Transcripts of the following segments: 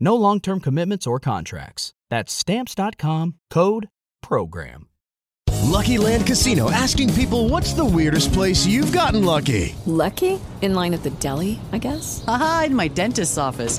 No long term commitments or contracts. That's Stamps.com code PROGRAM. Lucky Land Casino asking people what's the weirdest place you've gotten lucky? Lucky? In line at the deli, I guess? Aha, in my dentist's office.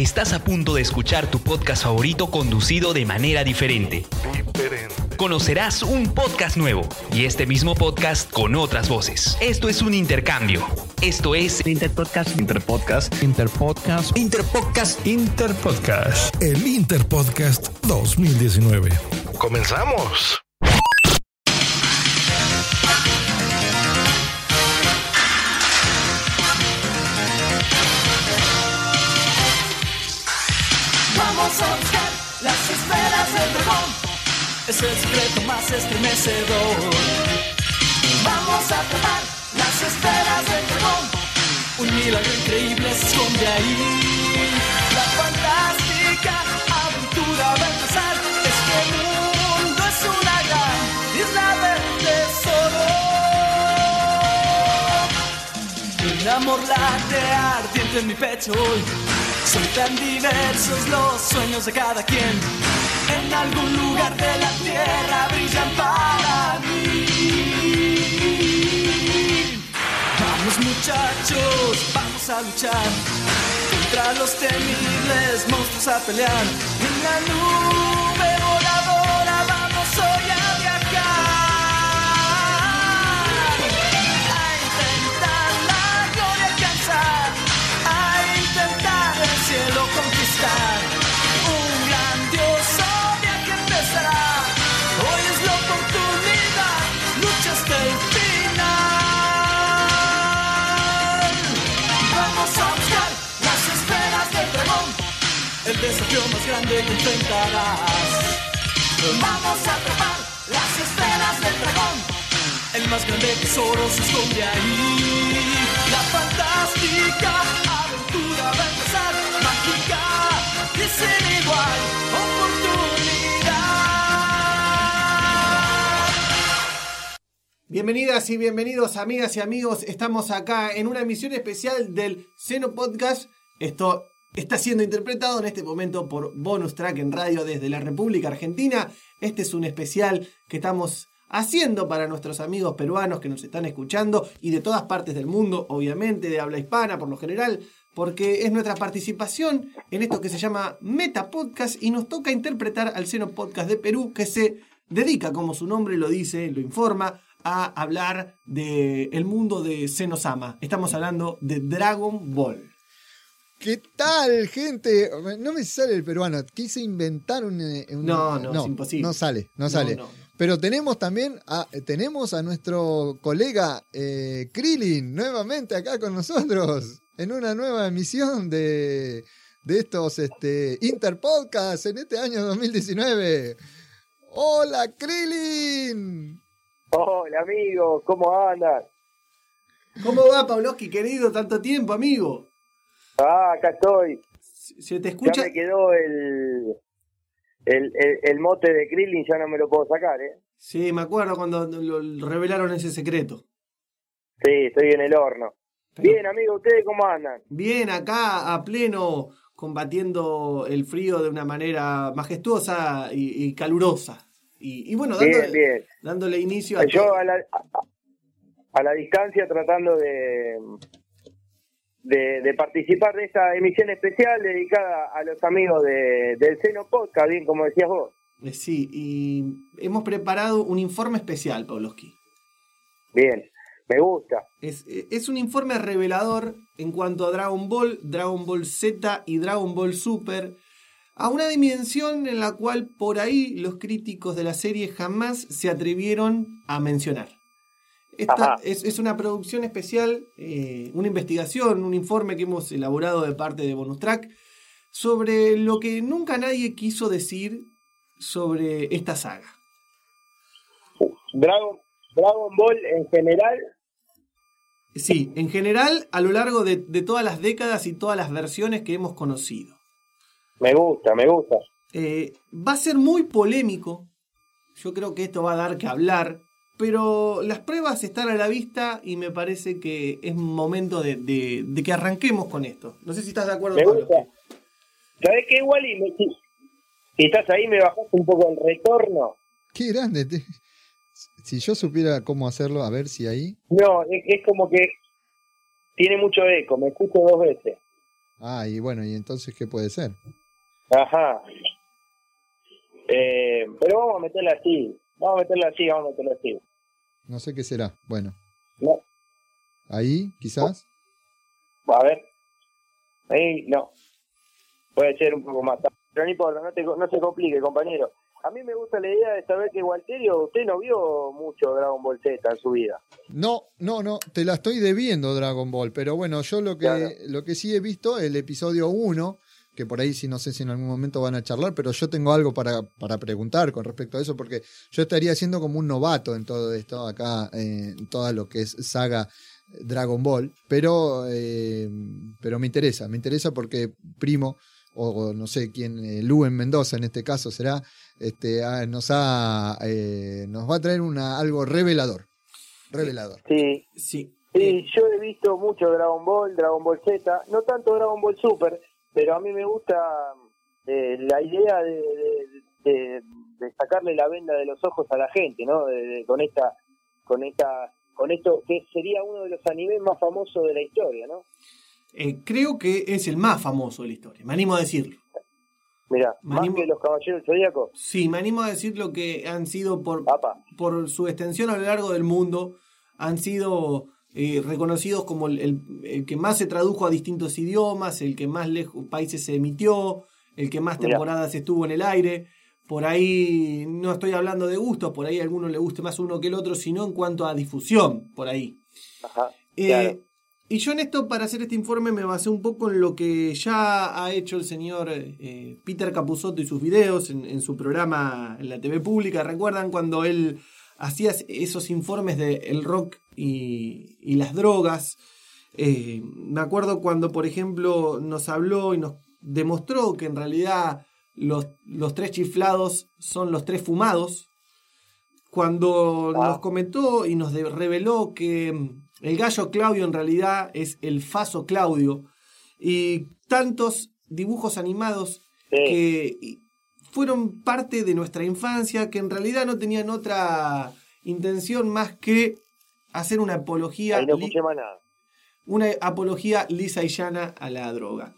Estás a punto de escuchar tu podcast favorito conducido de manera diferente. Conocerás un podcast nuevo y este mismo podcast con otras voces. Esto es un intercambio. Esto es Interpodcast. Interpodcast. Interpodcast. Interpodcast. Interpodcast. El Interpodcast 2019. Comenzamos. A buscar las esferas del dragón. Es el secreto más estremecedor. Vamos a atrapar las esferas del dragón. Un milagro increíble se esconde ahí. La fantástica Un amor late ardiente en mi pecho hoy. Son tan diversos los sueños de cada quien. En algún lugar de la tierra brillan para mí. Vamos muchachos, vamos a luchar. Contra los temibles monstruos a pelear. En la nube el desafío más grande que enfrentarás. Vamos a atrapar las esferas del dragón. El más grande tesoro se esconde ahí. La fantástica aventura va a empezar. Mágica y sin igual oportunidad. Bienvenidas y bienvenidos amigas y amigos. Estamos acá en una emisión especial del Seno Podcast. Esto está siendo interpretado en este momento por Bonus Track en radio desde la República Argentina. Este es un especial que estamos haciendo para nuestros amigos peruanos que nos están escuchando y de todas partes del mundo, obviamente, de habla hispana por lo general, porque es nuestra participación en esto que se llama Meta Podcast y nos toca interpretar al Seno Podcast de Perú que se dedica, como su nombre lo dice, lo informa, a hablar del mundo de Senosama. Estamos hablando de Dragon Ball. ¿Qué tal, gente? No me sale el peruano. Quise inventar un. eh, un- No, no, es imposible. No sale, no, No, sale. no. Pero tenemos también a, tenemos a nuestro colega eh, Krillin nuevamente acá con nosotros en una nueva emisión de, de estos este, Interpodcasts en este año 2019. ¡Hola, Krillin! Hola amigo, ¿cómo andas? ¿Cómo va, Pavlovsky, querido? Tanto tiempo, amigo. Ah, acá estoy. Se te escucha. Ya me quedó el, el, el, el mote de Krillin, ya no me lo puedo sacar, ¿eh? Sí, me acuerdo cuando lo- revelaron ese secreto. Sí, estoy en el horno. Bien, amigo, ¿ustedes cómo andan? Bien, acá a pleno combatiendo el frío de una manera majestuosa y, y calurosa. Y, y bueno, Bien, dándole, bien. dándole inicio a... Yo a la, a, a la distancia tratando de, de, de participar de esta emisión especial dedicada a los amigos de, del Seno Podcast, bien como decías vos. Eh, Sí, y hemos preparado un informe especial, Pavlovsky. Bien, me gusta. Es, es un informe revelador en cuanto a Dragon Ball, Dragon Ball Z y Dragon Ball Super, a una dimensión en la cual por ahí los críticos de la serie jamás se atrevieron a mencionar. Esta es, es una producción especial, eh, una investigación, un informe que hemos elaborado de parte de Bonus Track sobre lo que nunca nadie quiso decir sobre esta saga. Dragon, Dragon Ball en general, Sí, en general, a lo largo de, de todas las décadas y todas las versiones que hemos conocido. me gusta, me gusta. Eh, va a ser muy polémico. Yo creo que esto va a dar que hablar. Pero las pruebas están a la vista y me parece que es momento de, de- de que arranquemos con esto. No sé si estás de acuerdo Me con gusta. ¿Sabés qué, Wally? Me- Si, si estás ahí, me bajaste un poco el retorno. Qué grande. te- Si yo supiera cómo hacerlo, a ver si ahí. No, es, es como que tiene mucho eco, me escucho dos veces. Ah, y bueno, ¿y entonces qué puede ser? Ajá. Eh, pero vamos a meterla así. Vamos a meterla así, vamos a meterla así. No sé qué será. Bueno, No, ahí quizás. a ver. Ahí, no. Puede ser un poco más tarde. Pero no importa, no, te, no se complique, compañero. A mí me gusta la idea de saber que Walterio, usted no vio mucho Dragon Ball Z en su vida. No, no, no, te la estoy debiendo Dragon Ball, pero bueno, yo lo que, Claro. lo que sí he visto, el episodio 1, que por ahí sí no sé si en algún momento van a charlar, pero yo tengo algo para, para preguntar con respecto a eso, porque yo estaría siendo como un novato en todo esto, acá, eh, en todo lo que es saga Dragon Ball, pero, eh, pero me interesa, me interesa porque Primo, o, o no sé quién, eh, Luen Mendoza en este caso será, este, ah, nos, ha, eh, nos va a traer una, algo revelador. Revelador. Sí. Sí. Sí, yo he visto mucho Dragon Ball, Dragon Ball Z, no tanto Dragon Ball Super, pero a mí me gusta eh, la idea de, de- de- de sacarle la venda de los ojos a la gente, ¿no? Con esta, con esta, con esto que sería uno de los animes más famosos de la historia, ¿no? Eh, creo que es el más famoso de la historia. Me animo a decirlo. Mira, más que los Caballeros del Zodíaco. Sí, me animo a decir lo que han sido por, Apa. por su extensión a lo largo del mundo, han sido eh, reconocidos como el, el- el que más se tradujo a distintos idiomas, el que más lejos países se emitió, el que más temporadas estuvo en el aire. Por ahí no estoy hablando de gustos, por ahí a alguno le guste más uno que el otro, sino en cuanto a difusión, por ahí. Ajá. Eh. Y yo en esto, para hacer este informe, me basé un poco en lo que ya ha hecho el señor eh, Peter Capusotto y sus videos en, en su programa en la TV pública. ¿Recuerdan cuando él hacía esos informes de el rock y, y las drogas? Eh, me acuerdo cuando, por ejemplo, nos habló y nos demostró que en realidad los, los tres chiflados son los tres fumados. Cuando Ah. nos comentó y nos reveló que mm, el gallo Claudio en realidad es el Faso Claudio. Y tantos dibujos animados Sí. que fueron parte de nuestra infancia, que en realidad no tenían otra intención más que hacer una apología, Ahí no li- escuché más nada. una apología lisa y llana a la droga.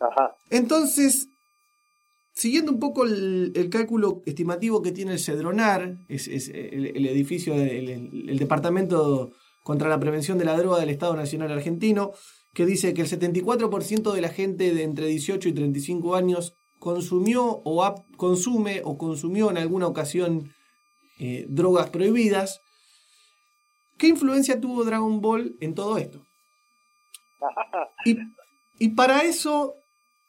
Ajá. Entonces, siguiendo un poco el, el cálculo estimativo que tiene el Cedronar, es, es el, el edificio, del el, el Departamento contra la Prevención de la Droga del Estado Nacional Argentino, que dice que el 74% de la gente de entre 18 y 35 años consumió o ha- consume o consumió en alguna ocasión eh, drogas prohibidas. ¿Qué influencia tuvo Dragon Ball en todo esto? Y, y para eso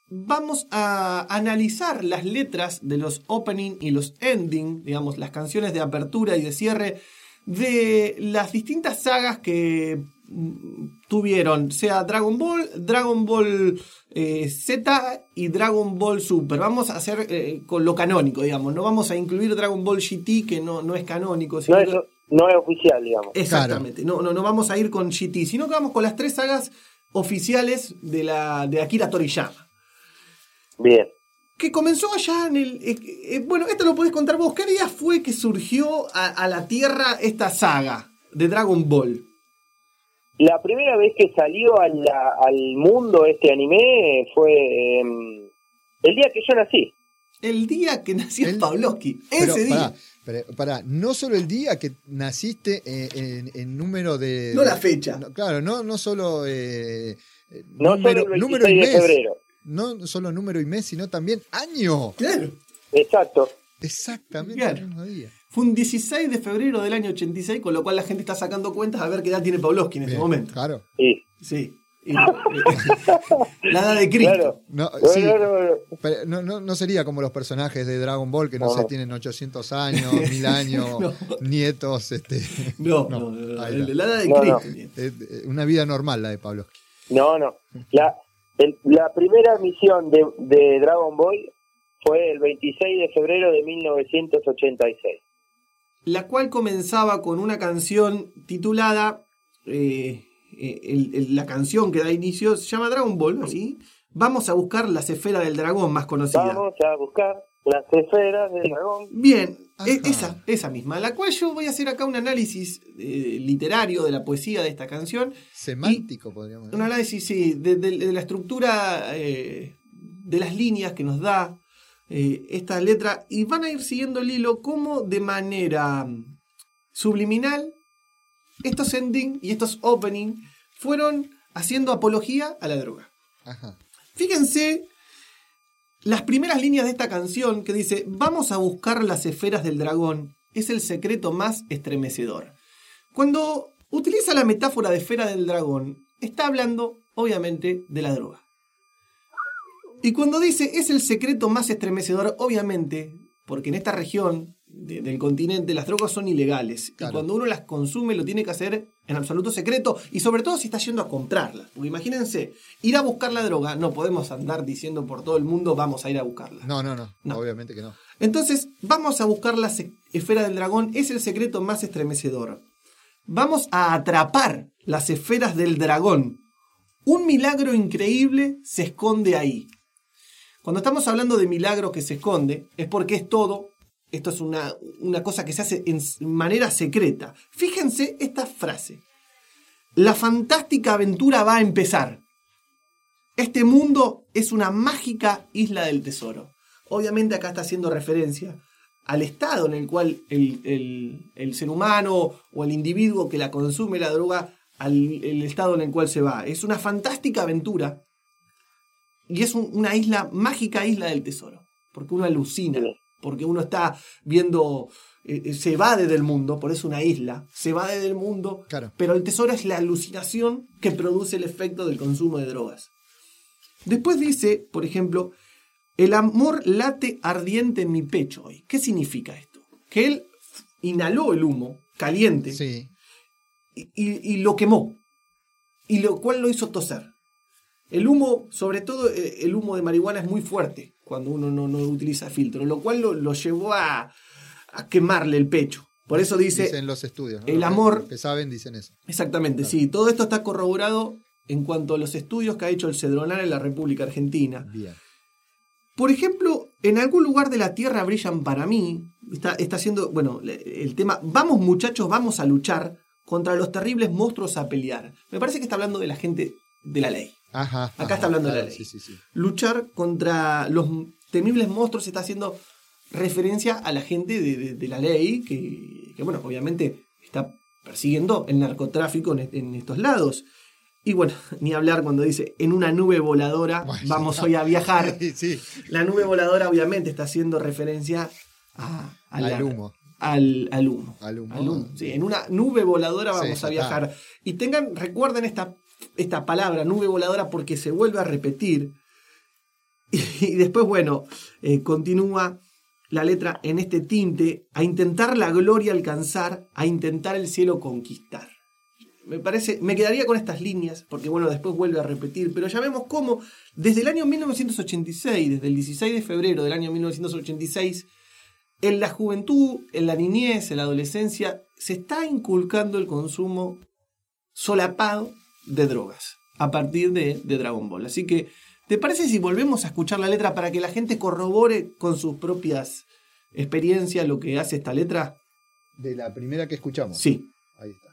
vamos a analizar las letras de los opening y los ending, digamos, las canciones de apertura y de cierre de las distintas sagas que mm, tuvieron, sea Dragon Ball, Dragon Ball eh, Z y Dragon Ball Super. Vamos a hacer eh, con lo canónico, digamos, no vamos a incluir Dragon Ball GT, que no, no es canónico. sino No, es oficial, digamos. Exactamente. No, no, no vamos a ir con GT, sino que vamos con las tres sagas oficiales de la de Akira Toriyama. Bien. Que comenzó allá en el. eh, eh, bueno, esto lo podés contar vos. ¿Qué día fue que surgió a, a la Tierra esta saga de Dragon Ball? La primera vez que salió a la- al mundo este anime fue em, el día que yo nací. El día que nació Pavlovsky. Pero, Ese día. pará, pero, pará, no solo el día que naciste eh, en, en número de. No la fecha. no, claro, no, no solo. eh, No solo el 26 de febrero. No solo número y mes, sino también año. Claro. Exacto. Exactamente Claro. el mismo día. Fue un 16 de febrero del año 86, con lo cual la gente está sacando cuentas a ver qué edad tiene Pavlovsky en este Bien, momento. Claro. Sí. Sí. Y- la edad de Cristo. No, Bueno, sí, bueno, bueno. pero no, no, no sería como los personajes de Dragon Ball que no, No. sé, tienen 800 años, 1000 años, No. nietos. Este, No, no, la edad de No, Cristo. Eh, eh, una vida normal la de Pablo. No, no. La, el- la primera misión de, de Dragon Ball fue el 26 de febrero de 1986. La cual comenzaba con una canción titulada. eh, eh, el- el- la canción que da inicio se llama Dragon Ball, ¿así? Vamos a buscar las esferas del dragón más conocida. Vamos a buscar las esferas del dragón. Bien, e- esa, esa misma, la cual yo voy a hacer acá un análisis eh, literario de la poesía de esta canción. Semántico, podríamos Un decir. análisis, sí, de, de- de la estructura eh, de las líneas que nos da eh, esta letra y van a ir siguiendo el hilo como de manera mm, subliminal estos ending y estos opening fueron haciendo apología a la droga. Ajá. Fíjense las primeras líneas de esta canción que dice, vamos a buscar las esferas del dragón, es el secreto más estremecedor. Cuando utiliza la metáfora de esfera del dragón, está hablando, obviamente, de la droga. Y cuando dice, es el secreto más estremecedor, obviamente, porque en esta región de- del continente las drogas son ilegales. Claro. Y cuando uno las consume lo tiene que hacer en absoluto secreto y sobre todo si está yendo a comprarlas. Porque imagínense, ir a buscar la droga, no podemos andar diciendo por todo el mundo vamos a ir a buscarla. No, no, no, No. Obviamente que no. Entonces, vamos a buscar la esfera del dragón, es el secreto más estremecedor. Vamos a atrapar las esferas del dragón. Un milagro increíble se esconde ahí. Cuando estamos hablando de milagro que se esconde, es porque es todo, esto es una, una cosa que se hace en manera secreta. Fíjense esta frase. La fantástica aventura va a empezar. Este mundo es una mágica isla del tesoro. Obviamente acá está haciendo referencia al estado en el cual el, el- el ser humano o el individuo que la consume la droga, al el estado en el cual se va. Es una fantástica aventura y es un- una isla, mágica isla del tesoro, porque uno alucina, porque uno está viendo, eh, eh, se evade del mundo, por eso una isla, se evade del mundo, Claro. pero el tesoro es la alucinación que produce el efecto del consumo de drogas. Después dice, por ejemplo, el amor late ardiente en mi pecho hoy. ¿Qué significa esto? Que él inhaló el humo caliente Sí. y, y- y lo quemó. Y lo cual lo hizo toser. El humo, sobre todo eh, el humo de marihuana, es muy fuerte cuando uno no, no utiliza filtro, lo cual lo, lo llevó a, a quemarle el pecho. Por eso dice, Dicen los estudios. ¿no? el amor- los que saben dicen eso. exactamente, sí, todo esto está corroborado en cuanto a los estudios que ha hecho el Cedronar en la República Argentina. Bien. Por ejemplo, en algún lugar de la Tierra brillan para mí, está, está haciendo, bueno, el tema, vamos muchachos, vamos a luchar contra los terribles monstruos a pelear. Me parece que está hablando de la gente de la ley. Ajá. Acá ajá, está hablando de la ley. Sí, sí, sí. Luchar contra los temibles monstruos está haciendo referencia a la gente de, de- de la ley que, que, bueno, obviamente está persiguiendo el narcotráfico en, en estos lados. Y bueno, ni hablar cuando dice, en una nube voladora Bueno, vamos hoy a viajar. La nube voladora obviamente está haciendo referencia a, a Al humo. Al, al humo. Al humo. Al humo, sí, en una nube voladora Sí, vamos a está. viajar. Y tengan, recuerden esta, esta palabra, nube voladora, porque se vuelve a repetir. Y, después, bueno, eh, continúa la letra en este tinte, a intentar la gloria alcanzar, a intentar el cielo conquistar. Me parece, me quedaría con estas líneas, porque bueno, después vuelve a repetir, pero ya vemos cómo desde el año 1986, desde el 16 de febrero del año 1986, en la juventud, en la niñez, en la adolescencia, se está inculcando el consumo solapado de drogas a partir de, de Dragon Ball. Así que, ¿te parece si volvemos a escuchar la letra para que la gente corrobore con sus propias experiencias lo que hace esta letra? De la primera que escuchamos. Sí. Ahí está.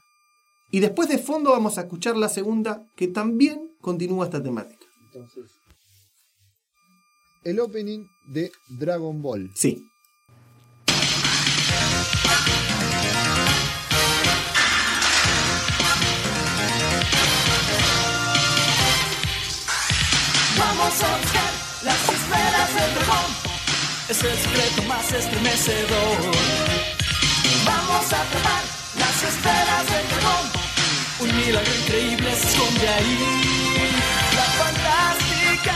Y después de fondo vamos a escuchar la segunda, que también continúa esta temática. Entonces. El opening de Dragon Ball. Sí. Es el secreto más estremecedor. Vamos a atrapar las esferas del dragón. Un milagro increíble se esconde ahí. La fantástica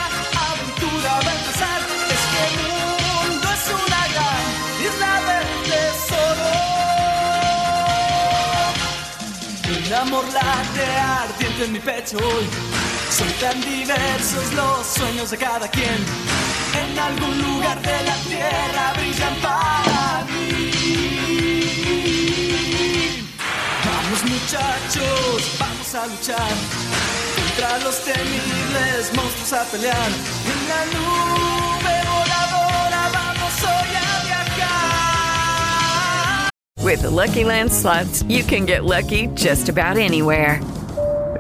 aventura va a empezar. Es que el mundo es una gran isla del tesoro. Un amor late ardiente en mi pecho hoy. Son tan diversos los sueños de cada quien. En algún lugar de la tierra brillan para mí. Vamos muchachos, vamos a luchar contra los temibles monstruos a pelear. En la nube voladora vamos hoy a viajar. With the Lucky Land slots, you can get lucky just about anywhere.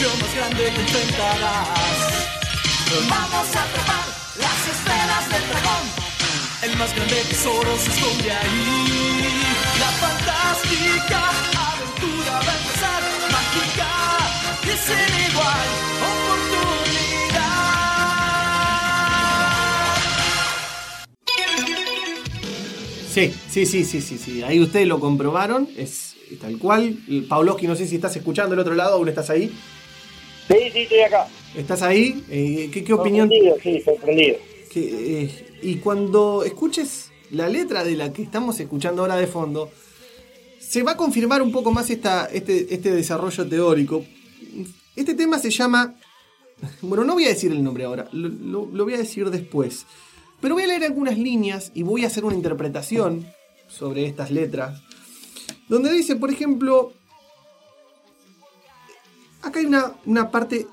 Desafío más grande que enfrentarás. Vamos a atrapar las esferas del dragón. El más grande tesoro se esconde ahí. La fantástica aventura va a empezar. Mágica y sin igual oportunidad. Sí, sí, sí, sí, sí, sí. Ahí ustedes lo comprobaron. Es tal cual. Pavlovsky, no sé si estás escuchando del otro lado, aún estás ahí. Sí, sí, estoy acá. ¿Estás ahí? Eh, ¿Qué, qué opinión? Sorprendido, sí, sorprendido. que, eh, y cuando escuches la letra de la que estamos escuchando ahora de fondo, se va a confirmar un poco más esta, este, este desarrollo teórico. Este tema se llama... Bueno, no voy a decir el nombre ahora, lo, lo- lo voy a decir después. Pero voy a leer algunas líneas y voy a hacer una interpretación sobre estas letras. Donde dice, por ejemplo, acá hay una, una parte,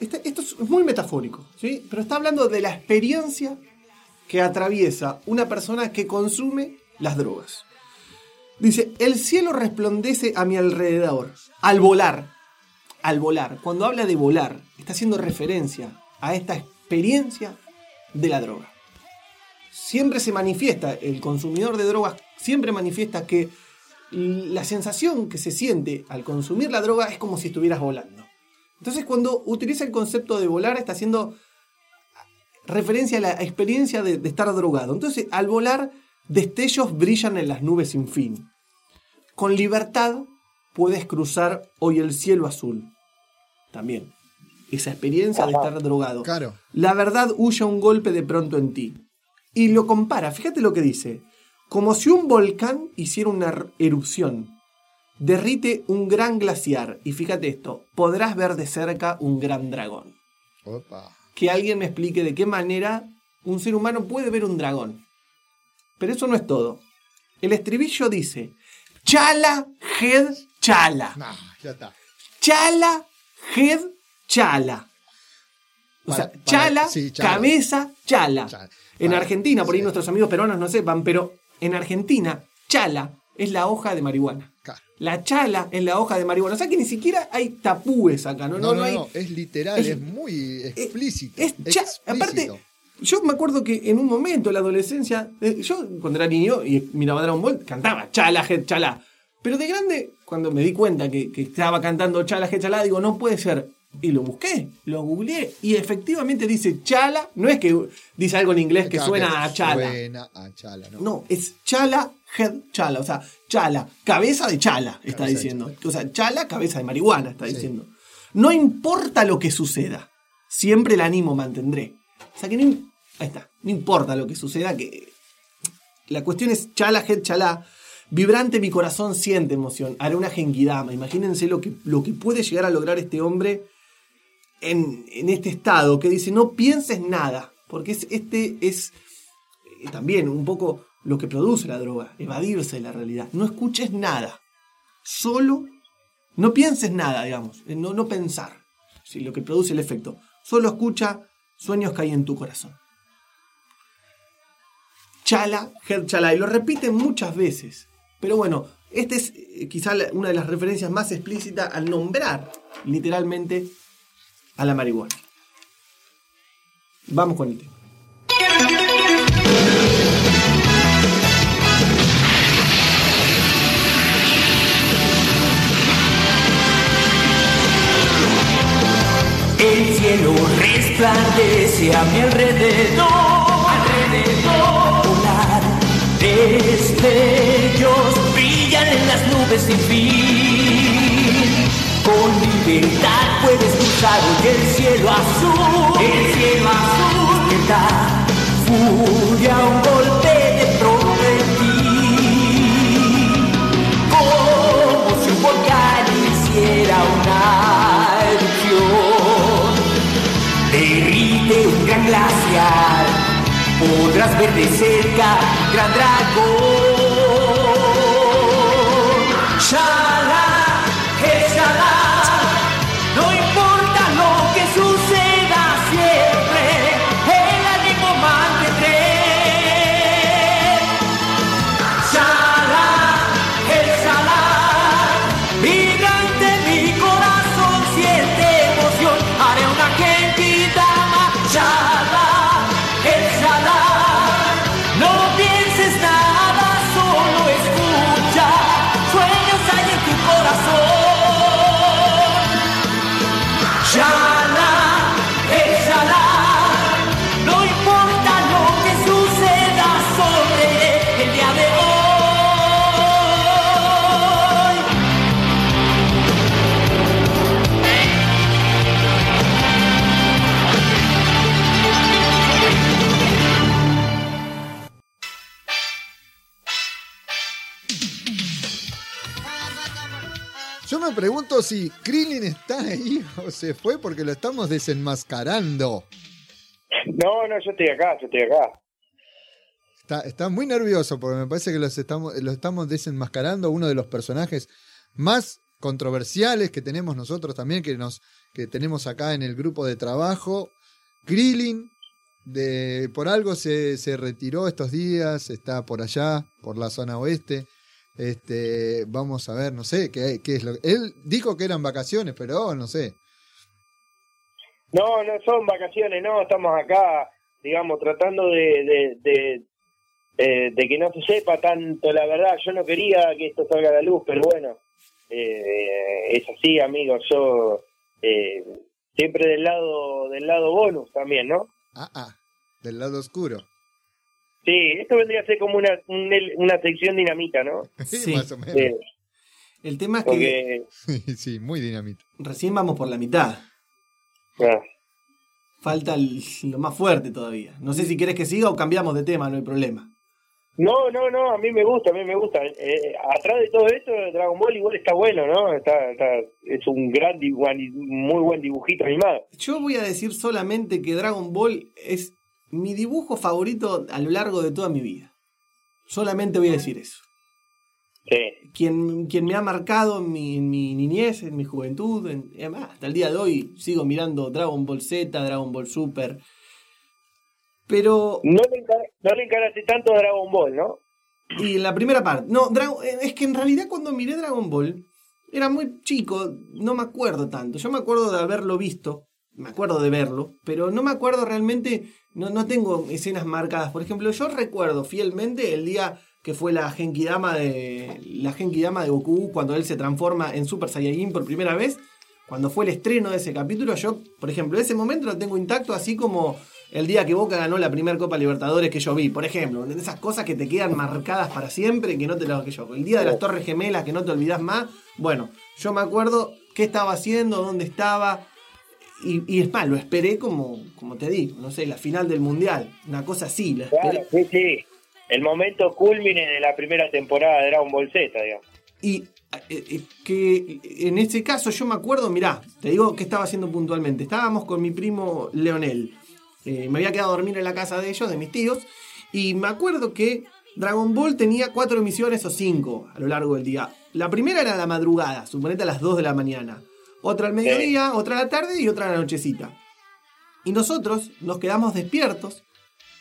esto es muy metafórico, ¿sí? pero está hablando de la experiencia que atraviesa una persona que consume las drogas. Dice, el cielo resplandece a mi alrededor, al volar, al volar. Cuando habla de volar, está haciendo referencia a esta experiencia de la droga. Siempre se manifiesta, el consumidor de drogas siempre manifiesta que la sensación que se siente al consumir la droga es como si estuvieras volando. Entonces cuando utiliza el concepto de volar está haciendo referencia a la experiencia de, de estar drogado. Entonces al volar destellos brillan en las nubes sin fin. Con libertad puedes cruzar hoy el cielo azul. También. Esa experiencia de estar drogado. Claro. La verdad huye a un golpe de pronto en ti. Y lo compara, fíjate lo que dice. Como si un volcán hiciera una er- erupción. Derrite un gran glaciar. Y fíjate esto, podrás ver de cerca un gran dragón. Opa. Que alguien me explique de qué manera un ser humano puede ver un dragón. Pero eso no es todo. El estribillo dice, Chala, head, chala. Ya está. Chala, head, chala. O sea, Para- chala, sí, chala. cabeza, chala. En Argentina, por ahí sí. nuestros amigos peruanos no sepan, pero en Argentina, chala es la hoja de marihuana. La chala es la hoja de marihuana. O sea que ni siquiera hay tapúes acá, ¿no? No, no, hay- no, es literal, es- es, muy explícito. es cha- explícito. aparte, Yo me acuerdo que en un momento, en la adolescencia, eh, yo cuando era niño y miraba Dragon Ball, cantaba Chala, Head, Chala. Pero de grande, cuando me di cuenta que, que estaba cantando Chala, Head, Chala, digo, no puede ser. Y lo busqué, lo googleé y efectivamente dice Chala. No es que dice algo en inglés que suena a Chala. Suena a Chala, ¿no? No, es Chala, Head, Chala. O sea, Chala, cabeza de Chala, está Cabeza diciendo. O sea, Chala, cabeza de marihuana, está diciendo. No importa lo que suceda, siempre el ánimo mantendré. O sea que no, ahí está, no importa lo que suceda, que la cuestión es Chala, Head, Chala. Vibrante mi corazón siente emoción. Haré una genkidama. Imagínense lo que, lo que puede llegar a lograr este hombre en, este estado que dice no pienses nada. Porque es, este es eh, también un poco lo que produce la droga, evadirse de la realidad. No escuches nada. Solo no pienses nada, digamos. eh, No, no pensar. Sí, lo que produce el efecto. Solo escucha sueños que hay en tu corazón. Chala, Head Chala. Y lo repiten muchas veces. Pero bueno, esta es eh, quizá una de las referencias más explícitas al nombrar literalmente a la marihuana. Vamos con el tema. El cielo resplandece a mi alrededor, alrededor. Volar destellos brillan en las nubes sin fin. Con libertad puedes cruzar hoy el cielo azul, el cielo azul. Que da furia un golpe de pronto en ti. Como si un volcán hiciera una erupción. Derrite un gran glaciar, podrás ver de cerca gran dragón. Si Krillin está ahí o se fue porque lo estamos desenmascarando. No, no, yo estoy acá, yo estoy acá. Está, está muy nervioso porque me parece que los estamos, lo estamos desenmascarando uno de los personajes más controversiales que tenemos nosotros también, que, nos, que tenemos acá en el grupo de trabajo. Krillin, de, por algo se, se retiró estos días, está por allá, por la zona oeste. Este, vamos a ver, no sé qué, qué es lo Él dijo que eran vacaciones, pero no sé. No, no son vacaciones, no, estamos acá, digamos, tratando de, de, de, eh, de que no se sepa tanto la verdad. Yo no quería que esto salga a la luz, pero bueno, eh, es así, amigos. Yo eh, siempre del lado del lado bonus también, ¿no? Ah, ah, del lado oscuro. Sí, esto vendría a ser como una, un- una sección dinamita, ¿no? Sí. más o menos. El tema es que porque, sí, muy dinamita. recién vamos por la mitad. ah, Falta el- lo más fuerte todavía. No sé si quieres que siga o cambiamos de tema, no hay problema. No, no, no, a mí me gusta, a mí me gusta. Eh, eh, atrás de todo esto, Dragon Ball igual está bueno, ¿no? Está, está, es un gran, dibu- muy buen dibujito animado. Yo voy a decir solamente que Dragon Ball es mi dibujo favorito a lo largo de toda mi vida. Solamente voy a decir eso. Sí. Quien, quien me ha marcado en mi, en mi niñez, en mi juventud, en- además, hasta el día de hoy sigo mirando Dragon Ball Z, Dragon Ball Super. Pero. No le, encar- no le encaraste tanto a Dragon Ball, ¿no? Y en la primera parte. No, Dragon- eh, es que en realidad cuando miré Dragon Ball era muy chico, no me acuerdo tanto. Yo me acuerdo de haberlo visto me acuerdo de verlo, pero no me acuerdo realmente, no, no tengo escenas marcadas. Por ejemplo, yo recuerdo fielmente el día que fue la Genkidama de la Genkidama de Goku cuando él se transforma en Super Saiyajin por primera vez, cuando fue el estreno de ese capítulo, yo, por ejemplo, ese momento lo tengo intacto así como el día que Boca ganó la primera Copa Libertadores que yo vi, por ejemplo, esas cosas que te quedan marcadas para siempre, que no te lo que yo. El día de las Torres Gemelas que no te olvidas más. Bueno, yo me acuerdo qué estaba haciendo, dónde estaba. Y, y es más, lo esperé como, como te digo, no sé, la final del mundial, una cosa así. La. Claro, sí, sí. El momento culmine de la primera temporada de Dragon Ball Z, digamos. Y eh, eh, que en ese caso yo me acuerdo, mirá, te digo qué estaba haciendo puntualmente. Estábamos con mi primo Leonel. Eh, me había quedado a dormir en la casa de ellos, de mis tíos. Y me acuerdo que Dragon Ball tenía cuatro emisiones o cinco a lo largo del día. La primera era la madrugada, suponete a las 2 de la mañana. Otra al mediodía, otra a la tarde y otra a la nochecita. Y nosotros nos quedamos despiertos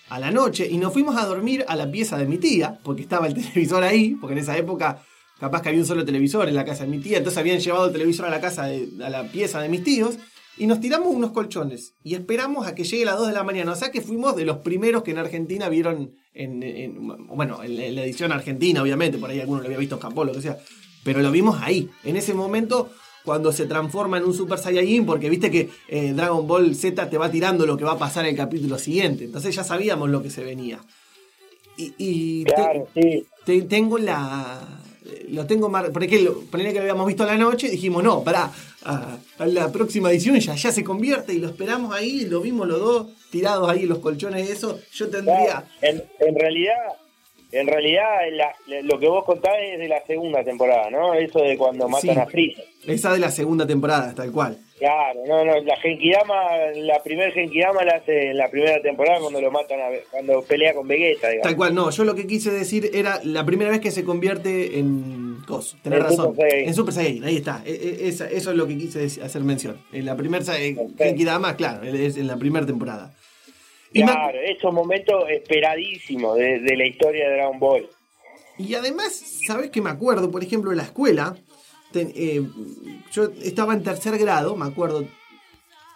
a la noche y nos fuimos a dormir a la pieza de mi tía, porque estaba el televisor ahí, porque en esa época capaz que había un solo televisor en la casa de mi tía, entonces habían llevado el televisor a la casa de, a la pieza de mis tíos y nos tiramos unos colchones y esperamos a que llegue las 2 de la mañana. O sea que fuimos de los primeros que en Argentina vieron, en, en- bueno, en, en la edición argentina, obviamente, por ahí alguno lo había visto en Japón, lo que sea, pero lo vimos ahí, en ese momento. Cuando se transforma en un Super Saiyajin, porque viste que eh, Dragon Ball Z te va tirando lo que va a pasar en el capítulo siguiente. Entonces ya sabíamos lo que se venía. Y, y te- Claro, sí. te- tengo la. Lo tengo mar... Porque lo, ponele que lo habíamos visto a la noche, dijimos, no, pará, a, a la próxima edición ya, ya se convierte y lo esperamos ahí, lo vimos los dos tirados ahí en los colchones de eso. Yo tendría. En, en realidad, en realidad la- lo que vos contás es de la segunda temporada, ¿no? Eso de cuando matan Sí. a Freezer. Esa de la segunda temporada, tal cual. Claro, no, no, la Genkidama, la primer Genkidama la hace en la primera temporada cuando lo matan, a, cuando pelea con Vegeta, digamos. Tal cual, no, yo lo que quise decir era la primera vez que se convierte en Coso, tenés En razón. Super. En Super Saiyajin, ahí está. E- e- esa- eso es lo que quise hacer mención. En la primera Genkidama, claro, es en la primera temporada. Claro, es un momento esperadísimo de, de la historia de Dragon Ball. Y además, ¿sabes qué me acuerdo? Por ejemplo, en la escuela, ten- eh, yo estaba en tercer grado, me acuerdo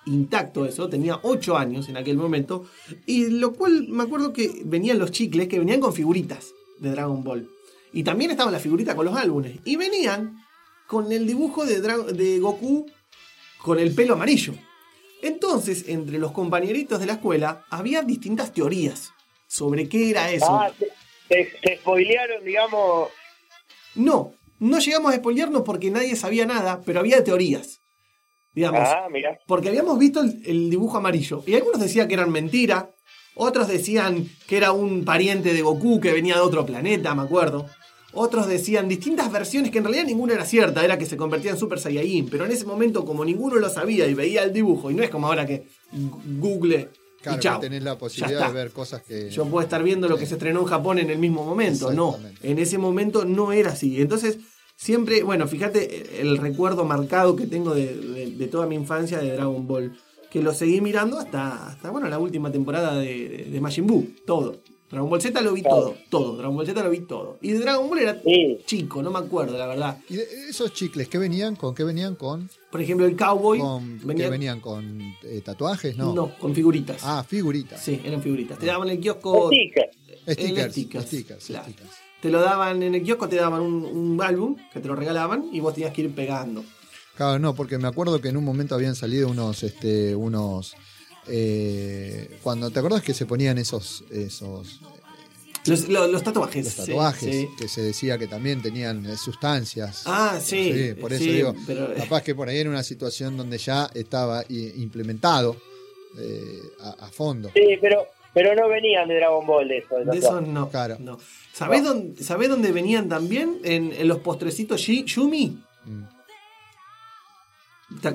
intacto eso, tenía 8 años en aquel momento, y lo cual me acuerdo que venían los chicles que venían con figuritas de Dragon Ball. Y también estaban las figuritas con los álbumes. Y venían con el dibujo de, Dra- de Goku con el pelo amarillo. Entonces, entre los compañeritos de la escuela, había distintas teorías sobre qué era eso. Ah, te, te- te spoilearon, digamos. No, no llegamos a spoilearnos porque nadie sabía nada, pero había teorías. Digamos. Ah, mira. Porque habíamos visto el, el dibujo amarillo. Y algunos decían que eran mentira. Otros decían que era un pariente de Goku que venía de otro planeta, me acuerdo. Otros decían distintas versiones que en realidad ninguna era cierta, era que se convertía en Super Saiyajin. Pero en ese momento, como ninguno lo sabía y veía el dibujo, y no es como ahora que Google Claro, y chao. tenés la posibilidad de ver cosas que. Yo puedo estar viendo lo que se estrenó en Japón en el mismo momento. No, en ese momento no era así. Entonces, siempre, bueno, fíjate el recuerdo marcado que tengo de, de- de toda mi infancia de Dragon Ball. Que lo seguí mirando hasta, hasta bueno, la última temporada de, de, de Majin Buu. Todo. Dragon Ball Z lo vi todo, todo. Dragon Ball Z lo vi todo. Y de Dragon Ball era chico, no me acuerdo, la verdad. ¿Y de esos chicles qué venían? ¿Con qué venían? ¿Con? Por ejemplo, el cowboy. Con, venía- ¿Qué venían? ¿Con eh, tatuajes? No. No, con figuritas. Ah, figuritas. Sí, eran figuritas. Te daban en el kiosco. Stickers. Stickers, stickers, stickers, claro. stickers. Te lo daban en el kiosco, te daban un, un álbum que te lo regalaban y vos tenías que ir pegando. Claro, no, porque me acuerdo que en un momento habían salido unos, este, unos, eh, cuando te acordás que se ponían esos, esos Los, lo- los tatuajes. los sí, tatuajes sí. que se decía que también tenían eh, sustancias. Ah, sí, por eso sí, digo, pero- capaz que por ahí era una situación donde ya estaba implementado eh, a, a fondo. Sí, pero, pero no venían de Dragon Ball de eso. De eso no. no. ¿Sabés, dónde, sabés dónde venían también? En, en los postrecitos Yumi. Te-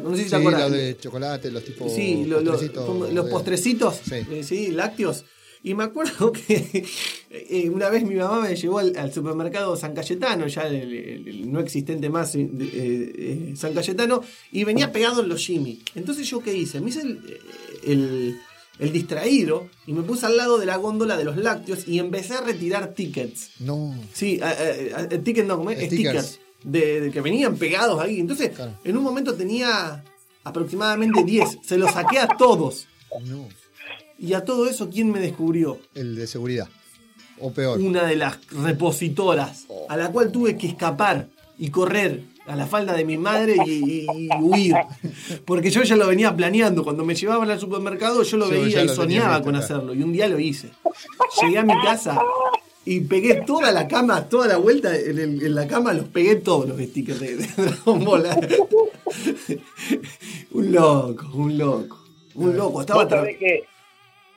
No sé si Sí, te acuerdas. lo de chocolate, los tipos Sí, lo- postrecitos los postrecitos, eh, sí. lácteos. Y me acuerdo que eh, una vez mi mamá me llevó al, al supermercado San Cayetano, ya el, el- el no existente más eh, San Cayetano, y venía pegado en los Jimmy. Entonces yo qué hice? Me hice el, distraído y me puse al lado de la góndola de los lácteos y empecé a retirar tickets. No. Sí, tickets no. Stickers. stickers. De, de que venían pegados ahí. Entonces, en un momento tenía aproximadamente 10. Se los saqué a todos. No. Y a todo eso, ¿quién me descubrió? El de seguridad. O peor. Una de las repositoras, a la cual tuve que escapar y correr a la falda de mi madre y, y- y huir. Porque yo ya lo venía planeando. Cuando me llevaban al supermercado, yo lo Sí, veía y lo soñaba con hacerlo. Y un día lo hice. Llegué a mi casa y pegué toda la cama, toda la vuelta en, el- en la cama, los pegué todos los stickers de, de Dragon Ball. un loco, un loco. Un loco. Estaba que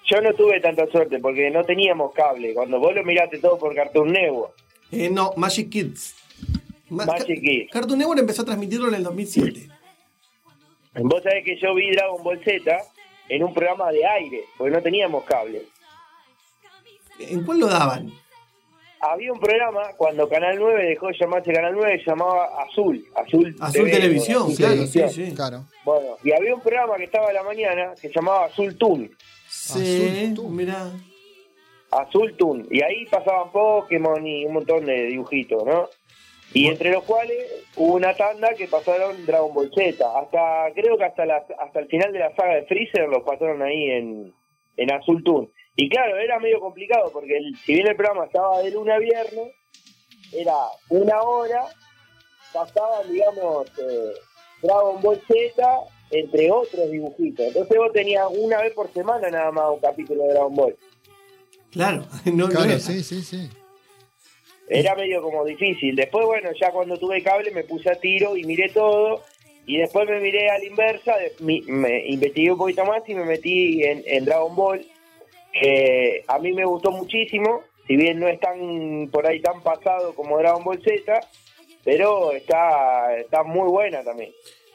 yo no tuve tanta suerte porque no teníamos cable. Cuando vos lo miraste todo por Cartoon Network. Eh, no, Magic Kids. Ma- Magic Kids. Cartoon Network empezó a transmitirlo en el 2007. Vos sabés que yo vi Dragon Ball Z en un programa de aire, porque no teníamos cable. ¿En cuál lo daban? Había un programa cuando Canal 9 dejó de llamarse Canal 9, se llamaba Azul. Azul, Azul TV, Televisión, Azul claro, Televisión. sí, sí. Claro. Bueno, y había un programa que estaba a la mañana que se llamaba Azul Toon. Sí, mirá. Azul Toon. Y ahí pasaban Pokémon y un montón de dibujitos, ¿no? Y entre los cuales hubo una tanda que pasaron Dragon Ball Z. Hasta, creo que hasta, la, hasta el final de la saga de Freezer los pasaron ahí en, en Azul Toon. Y claro, era medio complicado porque el- si bien el programa estaba de lunes a viernes, era una hora, pasaban, digamos, eh, Dragon Ball Z entre otros dibujitos. Entonces vos tenías una vez por semana nada más un capítulo de Dragon Ball. Claro, no, no Claro, era. sí, sí, sí. Era medio como difícil. Después, bueno, ya cuando tuve cable me puse a tiro y miré todo. Y después me miré a la inversa, me investigué un poquito más y me metí en, en Dragon Ball. Que a mí me gustó muchísimo, si bien no es tan por ahí tan pasado como Dragon Ball Z, pero está, está muy buena también.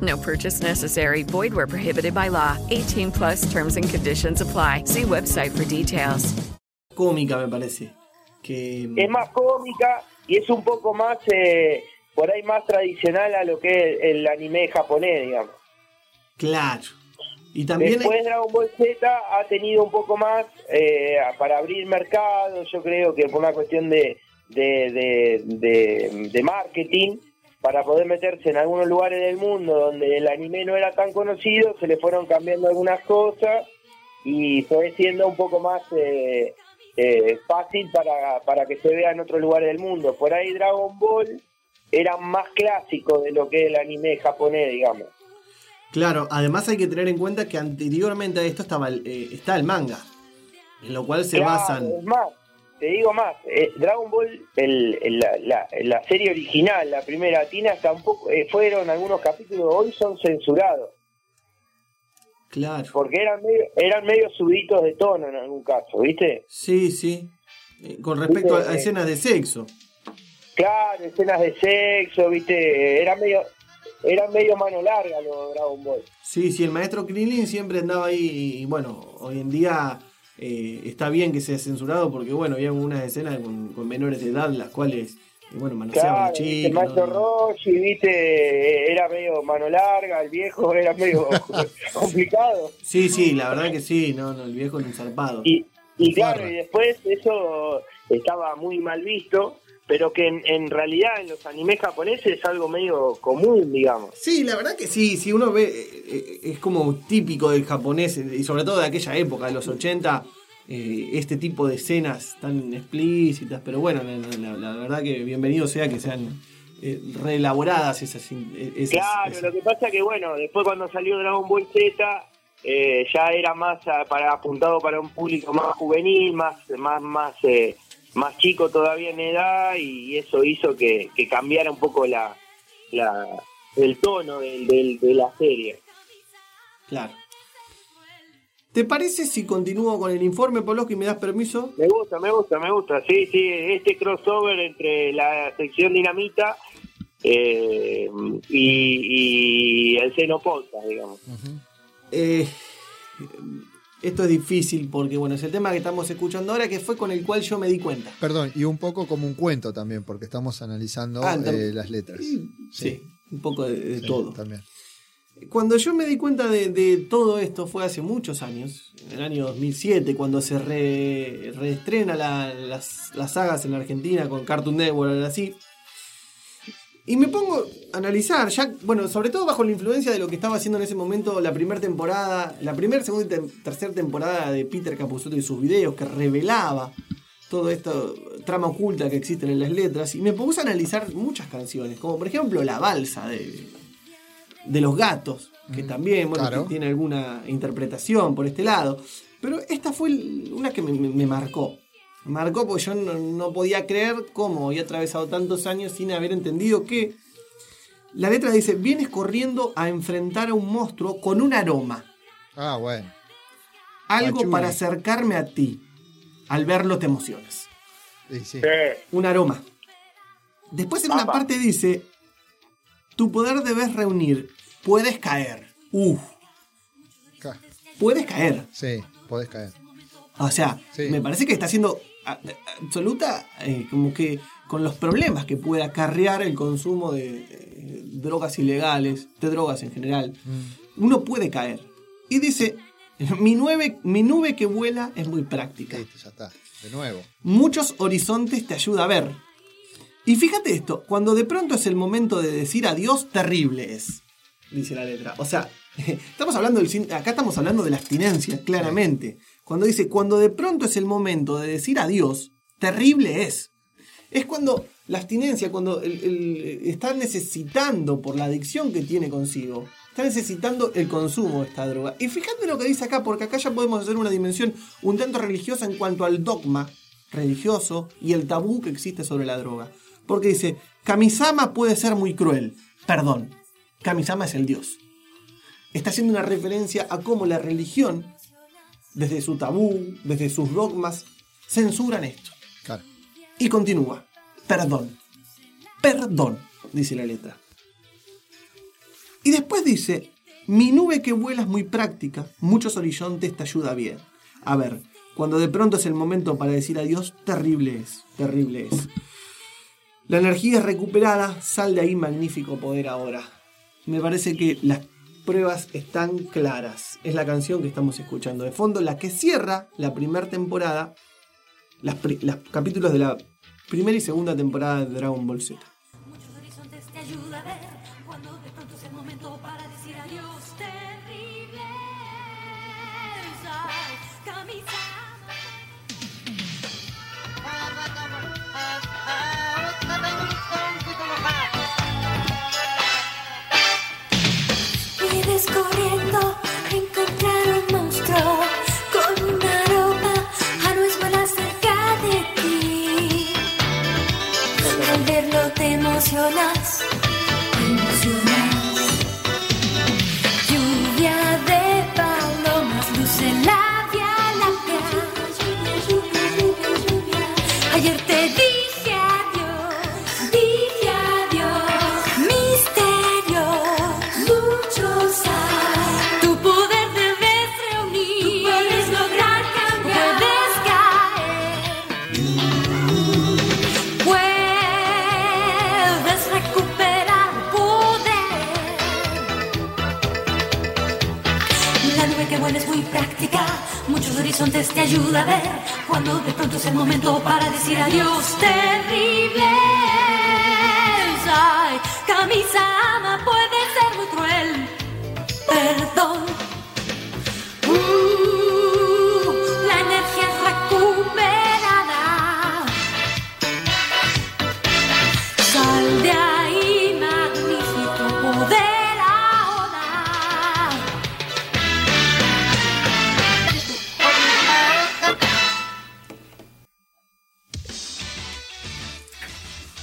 No purchase necessary. Void where prohibited by law. 18 plus terms and conditions apply. See website for details. cómica, me parece. Que. Es más cómica y es un poco más, eh, por ahí más tradicional a lo que es el anime japonés, digamos. Claro. Y también. Después Dragon Ball Z ha tenido un poco más eh, para abrir mercado, yo creo que por una cuestión de, de, de, de- de marketing, para poder meterse en algunos lugares del mundo donde el anime no era tan conocido, se le fueron cambiando algunas cosas y fue siendo un poco más eh, eh, fácil para, para que se vea en otros lugares del mundo. Por ahí Dragon Ball era más clásico de lo que es el anime japonés, digamos. Claro, además hay que tener en cuenta que anteriormente a esto estaba el, eh, está el manga. En lo cual se Claro, basan. Es más, te digo más, eh, Dragon Ball, el, el- la, la- la serie original, la primera, tiene hasta un poco, eh, fueron algunos capítulos, hoy son censurados, Claro. porque eran medio, eran medio subiditos de tono en algún caso, ¿viste? Sí, sí. Eh, con respecto a, Viste, a escenas de sexo. Claro, escenas de sexo, ¿viste? Era medio, era medio mano larga lo de Dragon Ball. Sí, sí, el maestro Krillin siempre andaba ahí. Y bueno, hoy en día eh, está bien que sea censurado porque, bueno, había algunas escenas con, con menores de edad, las cuales, eh, bueno, manoseaban a Claro, el chicos. maestro Roshi, ¿viste? Era medio mano larga, el viejo era medio complicado. Sí, sí, la verdad que sí, no, no, el viejo era un zarpado. Y, y claro, y después eso estaba muy mal visto, pero que en, en realidad en los animes japoneses es algo medio común, digamos. Sí, la verdad que sí, si uno ve, eh, eh, es como típico del japonés, y sobre todo de aquella época, de los 80, eh, este tipo de escenas tan explícitas, pero bueno, la, la- la verdad que bienvenido sea que sean eh, reelaboradas esas... esas- Claro, esas- lo que pasa que bueno, después cuando salió Dragon Ball Z, eh, ya era más ah, para apuntado para un público más juvenil, más más más eh, más chico todavía en edad y eso hizo que, que cambiara un poco la, la el tono del, del- de la serie. Claro. ¿Te parece si continúo con el informe, Poloski, y me das permiso? Me gusta, me gusta, me gusta. Sí, sí, este crossover entre la sección Dinamita eh, y, y el Seno Podcast, digamos. Eh, esto es difícil porque, bueno, es el tema que estamos escuchando ahora, que fue con el cual yo me di cuenta. Perdón, y un poco como un cuento también, porque estamos analizando Ah, eh, las letras. Sí, un poco de, de Sí, todo. También. Cuando yo me di cuenta de, de todo esto fue hace muchos años, en el año 2007, cuando se re- reestrena la- las, las sagas en Argentina con Cartoon Network, algo así. Y me pongo a analizar, ya, bueno, sobre todo bajo la influencia de lo que estaba haciendo en ese momento la primera temporada, la primera, segunda y tercera temporada de Peter Capusotto y sus videos, que revelaba todo esto, trama oculta que existe en las letras, y me puse a analizar muchas canciones, como por ejemplo La Balsa de, de los gatos, que también bueno, claro. que tiene alguna interpretación por este lado. Pero esta fue una que me, me- me marcó. Marcó porque yo no, no podía creer cómo había atravesado tantos años sin haber entendido que la letra dice, vienes corriendo a enfrentar a un monstruo con un aroma, Ah, bueno. algo para acercarme a ti. Al verlo te emocionas. Sí, sí. Un aroma. Después en una parte dice, tu poder debes reunir, puedes caer. Uf, Ca- puedes caer. Sí, podés caer. O sea, me parece que está a- absoluta, eh, como que con los problemas que puede acarrear el consumo de eh, drogas ilegales, de drogas en general, uno puede caer. Y dice, mi, nueve, mi nube que vuela es muy práctica. Ya está, de nuevo. Muchos horizontes te ayuda a ver. Y fíjate esto, cuando de pronto es el momento de decir adiós, terrible es, dice la letra. O sea, estamos hablando del, acá estamos hablando de la abstinencia, claramente. Cuando dice, cuando de pronto es el momento de decir adiós, terrible es. Es cuando la abstinencia, cuando está necesitando por la adicción que tiene consigo, está necesitando el consumo de esta droga. Y fíjate lo que dice acá, porque acá ya podemos hacer una dimensión un tanto religiosa en cuanto al dogma religioso y el tabú que existe sobre la droga. Porque dice, Kamisama puede ser muy cruel. Perdón, Kamisama es el dios. Está haciendo una referencia a cómo la religión, desde su tabú, desde sus dogmas, censuran esto. Claro. Y continúa. Perdón. Perdón, dice la letra. Y después dice, mi nube que vuela es muy práctica, muchos horizontes te ayuda bien. A ver, cuando de pronto es el momento para decir adiós, terrible es, terrible es. La energía es recuperada, sal de ahí magnífico poder ahora. Me parece que las pruebas están claras. Es la canción que estamos escuchando de fondo, la que cierra la primera temporada, los capítulos de la primera y segunda temporada de Dragon Ball Z. emocionas, horizontes te ayuda a ver. Cuando de pronto es el momento para decir adiós, terrible. Ay, Kamisama puede ser muy cruel. Perdón.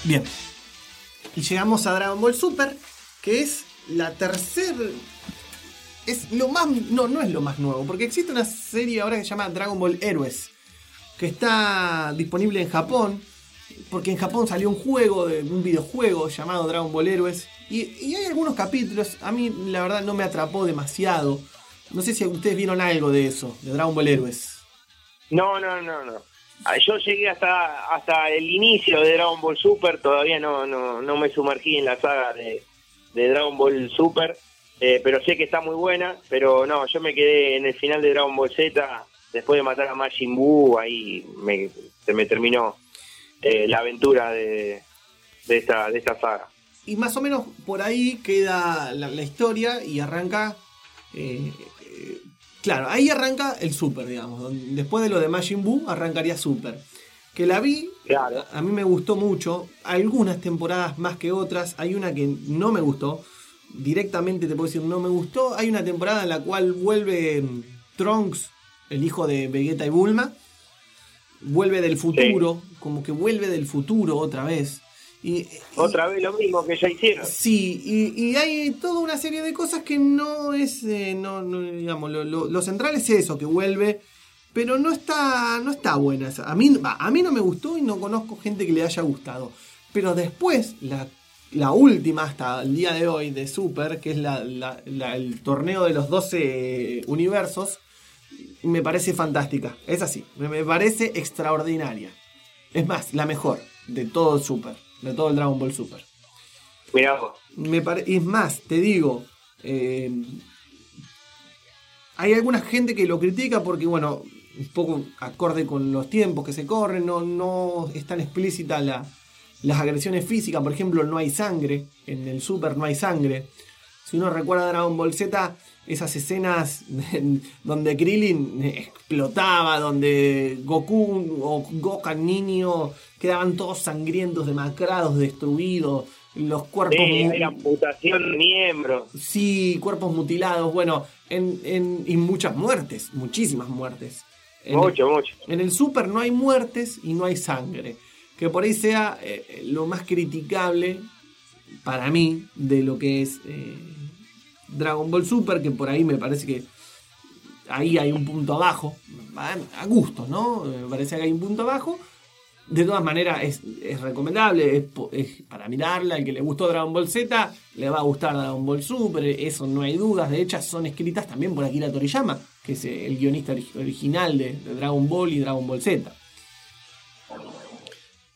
Bien. Y llegamos a Dragon Ball Super, que es la tercera. Es lo más. No, no es lo más nuevo, porque existe una serie ahora que se llama Dragon Ball Heroes, que está disponible en Japón, porque en Japón salió un juego, un videojuego llamado Dragon Ball Heroes, y, y hay algunos capítulos, a mí la verdad no me atrapó demasiado. No sé si ustedes vieron algo de eso, de Dragon Ball Heroes. No, no, no, no. Ah, Yo llegué hasta hasta el inicio de Dragon Ball Super, todavía no no, no me sumergí en la saga de, Dragon Ball Super, eh, pero sé que está muy buena, pero no, yo me quedé en el final de Dragon Ball Z, después de matar a Majin Buu, ahí me, se me terminó eh, la aventura de, de, esta, de esta saga. Y más o menos por ahí queda la, la historia y arranca. eh, claro, ahí arranca el Super, digamos. Después de lo de Majin Buu, arrancaría Super. Que la vi, a mí me gustó mucho. Algunas temporadas más que otras. Hay una que no me gustó. Directamente te puedo decir, no me gustó. Hay una temporada en la cual vuelve mm, Trunks, el hijo de Vegeta y Bulma. Vuelve del futuro, como que vuelve del futuro otra vez. Y, Otra vez lo mismo que ya hicieron. Sí, y, y hay toda una serie de cosas que no es, eh, no, no, digamos, lo, lo- lo central es eso, que vuelve, pero no está, no está buena. A mí, a mí no me gustó y no conozco gente que le haya gustado. Pero después, la, la última hasta el día de hoy de Super, que es la- la- la- el torneo de los 12 universos, me parece fantástica. Es así, me, me parece extraordinaria. Es más, la mejor de todo Super, de todo el Dragon Ball Super. Mirá vos. Me pare- es más, te digo, eh, hay alguna gente que lo critica porque, bueno, un poco acorde con los tiempos que se corren, no, no es tan explícita la, las agresiones físicas, por ejemplo, no hay sangre, en el Super no hay sangre. Si uno recuerda Dragon Ball Z, esas escenas donde Krillin explotaba, donde Goku o Gohan niño quedaban todos sangrientos, demacrados, destruidos, los cuerpos... Sí, amputación de miembros. Sí, cuerpos mutilados, bueno, en, en- y muchas muertes, muchísimas muertes. En Mucho, mucho. En el Super no hay muertes y no hay sangre. Que por ahí sea eh, lo más criticable para mí de lo que es eh, Dragon Ball Super, que por ahí me parece que ahí hay un punto abajo, a, gusto, ¿no? Me parece que hay un punto abajo. De todas maneras, es, recomendable, es, para mirarla. El que le gustó Dragon Ball Z, le va a gustar Dragon Ball Super, eso no hay dudas. De hecho, son escritas también por Akira Toriyama, que es el guionista ori- original de, de Dragon Ball y Dragon Ball Z.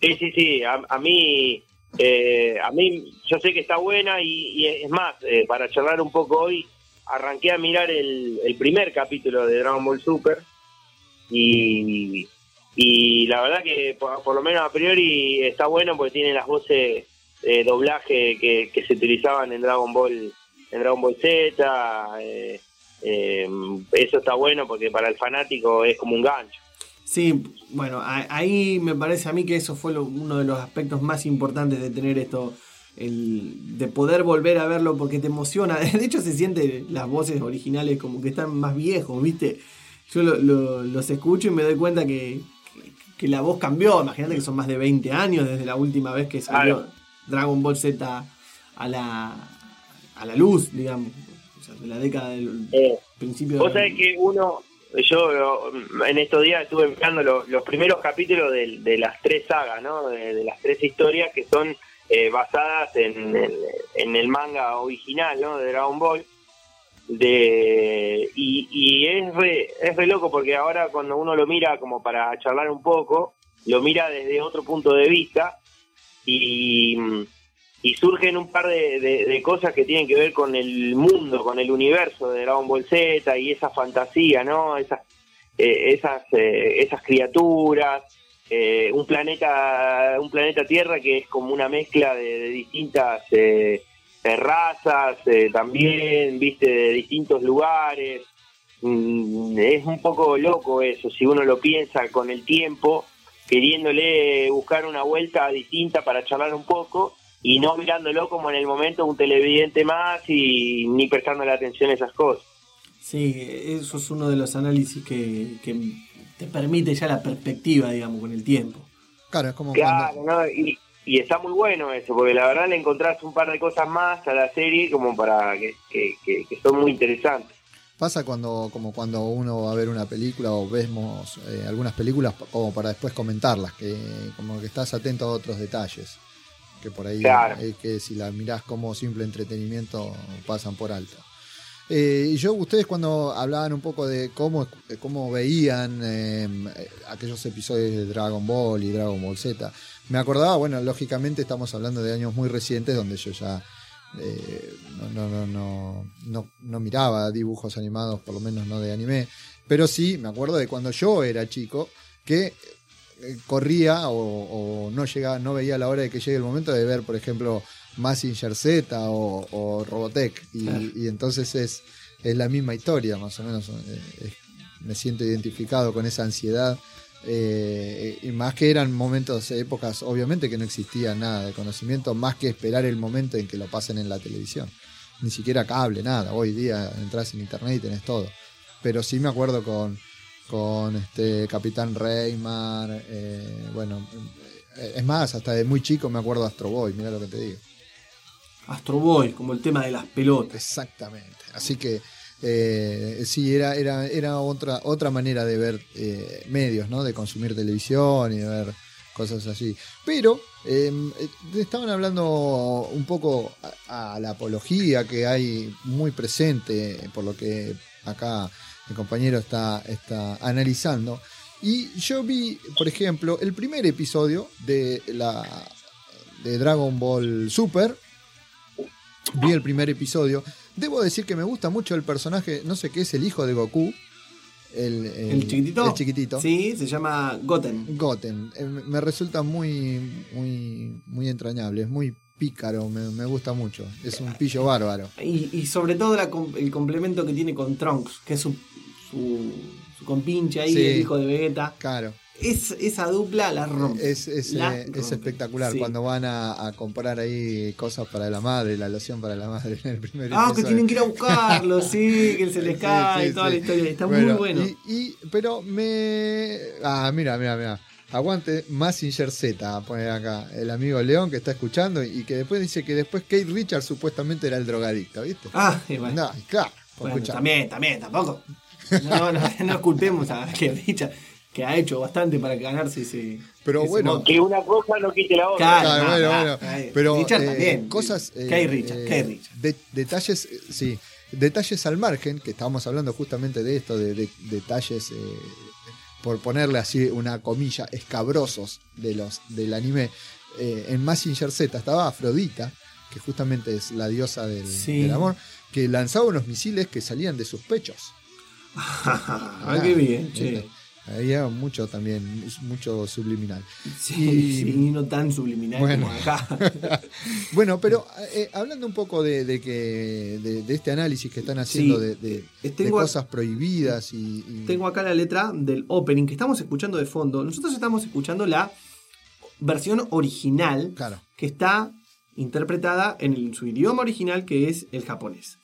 Sí, sí, sí. A, a mí, eh, a mí, yo sé que está buena y, es más, eh, para charlar un poco hoy, arranqué a mirar el, el primer capítulo de Dragon Ball Super y, la verdad que por, lo menos a priori está bueno porque tiene las voces de doblaje que, que se utilizaban en Dragon Ball, en Dragon Ball Z. eh, eh, eso está bueno porque para el fanático es como un gancho. Sí, bueno, ahí me parece a mí que eso fue lo- uno de los aspectos más importantes de tener esto, el, de poder volver a verlo porque te emociona. De hecho, se siente las voces originales como que están más viejos, ¿viste? Yo lo- lo- los escucho y me doy cuenta que, que- que la voz cambió. Imagínate que son más de 20 años desde la última vez que salió Claro. Dragon Ball Z a la, a la luz, digamos. O sea, de la década del principio. Vos de- sabés que uno, yo en estos días estuve mirando lo- los primeros capítulos de, las tres sagas, ¿no? De, las tres historias que son eh, basadas en, en- en el manga original, ¿no? De Dragon Ball. De, y y es, re, es re loco porque ahora cuando uno lo mira como para charlar un poco, lo mira desde otro punto de vista y, y surgen un par de, de- cosas que tienen que ver con el mundo, con el universo de Dragon Ball Z y esa fantasía, ¿no? Esas, eh, esas, eh, esas criaturas, eh, un planeta, un planeta Tierra que es como una mezcla de, de distintas eh, razas, eh, también, viste, de distintos lugares. Mm, es un poco loco eso, si uno lo piensa con el tiempo, queriéndole buscar una vuelta distinta para charlar un poco y no mirándolo como en el momento un televidente más y ni prestándole atención a esas cosas. Sí, eso es uno de los análisis que, que te permite ya la perspectiva, digamos, con el tiempo. Claro, es como Claro, ¿no? Y, y está muy bueno eso, porque la verdad le encontrás un par de cosas más a la serie como para que, que, que- que son muy interesantes. Pasa cuando, como cuando uno va a ver una película o vemos eh, algunas películas como para después comentarlas, que como que estás atento a otros detalles, que por ahí Claro. eh, que si la mirás como simple entretenimiento pasan por alto. Eh, y yo, ustedes cuando hablaban un poco de cómo, de cómo veían eh, aquellos episodios de Dragon Ball y Dragon Ball Z, me acordaba, bueno, lógicamente estamos hablando de años muy recientes donde yo ya eh, no, no, no, no, no, no miraba dibujos animados, por lo menos no de anime, pero sí me acuerdo de cuando yo era chico que corría o, o no llegaba, no veía la hora de que llegue el momento de ver, por ejemplo, Mazinger Z o, o Robotech y, Claro. y entonces es, es la misma historia, más o menos. eh, es- me siento identificado con esa ansiedad. eh, y más que eran momentos, épocas, obviamente que no existía nada de conocimiento, más que esperar el momento en que lo pasen en la televisión. Ni siquiera cable, nada. Hoy día entras en internet y tenés todo. Pero sí me acuerdo con, con este Capitán Reymar, eh, bueno, eh, es más, hasta de muy chico me acuerdo de Astro Boy, mira lo que te digo. Astro Boy, como el tema de las pelotas. Exactamente. Así que eh, sí, era, era, era otra, otra manera de ver eh, medios, ¿no? De consumir televisión y de ver cosas así. Pero eh, eh, estaban hablando un poco a, a la apología que hay muy presente, por lo que acá mi compañero está, está analizando. Y yo vi, por ejemplo, el primer episodio de la de Dragon Ball Super. Vi el primer episodio. Debo decir que me gusta mucho el personaje, no sé qué es el hijo de Goku. El, ¿El chiquitito? El chiquitito. Sí, se llama Goten. Goten. Eh, me resulta muy, muy, muy entrañable, es muy pícaro, me, me gusta mucho. Es un pillo bárbaro. Y, y sobre todo la el complemento que tiene con Trunks, que es su, su, su compinche ahí, Sí. el hijo de Vegeta. Claro. Es, esa dupla la rompe. Es, es, La eh, es rompe. espectacular Sí. cuando van a, a comprar ahí cosas para la madre, la loción para la madre en el primer Ah, que tienen que ir a buscarlo, sí, que se les Sí, cae sí, y toda sí. la historia. Está Bueno, muy bueno. Y, y- pero me. Ah, mira, mira, mira. Aguante Massinger Z, pone acá el amigo León que está escuchando y que después dice que después Kate Richards supuestamente era el drogadicto, ¿viste? Ah, bueno. No, claro, Bueno, también, también, tampoco. No, no, no culpemos a que Richard, que ha hecho bastante para ganarse ese. Pero ese bueno. Que una cosa no quite la otra. Claro, Claro, no, bueno, no, bueno. Pero Richard eh, también. cosas. eh, Richard, eh, Kate Richard. de- detalles, eh, sí. Detalles al margen, que estábamos hablando justamente de esto, de, de- detalles, eh, por ponerle así una comilla, escabrosos de los, del anime. Eh, en Massinger Z estaba Afrodita, que justamente es la diosa del, Sí. del amor, que lanzaba unos misiles que salían de sus pechos. Ah, qué bien, che. Había mucho también, mucho subliminal. Sí, Y- sí, no tan subliminal Bueno. como acá. Bueno, pero eh, hablando un poco de, de que de, de este análisis que están haciendo Sí, de, eh, cosas prohibidas y, y- Tengo acá la letra del opening que estamos escuchando de fondo. Nosotros estamos escuchando la versión original Claro. que está interpretada en el- su idioma original que es el japonés.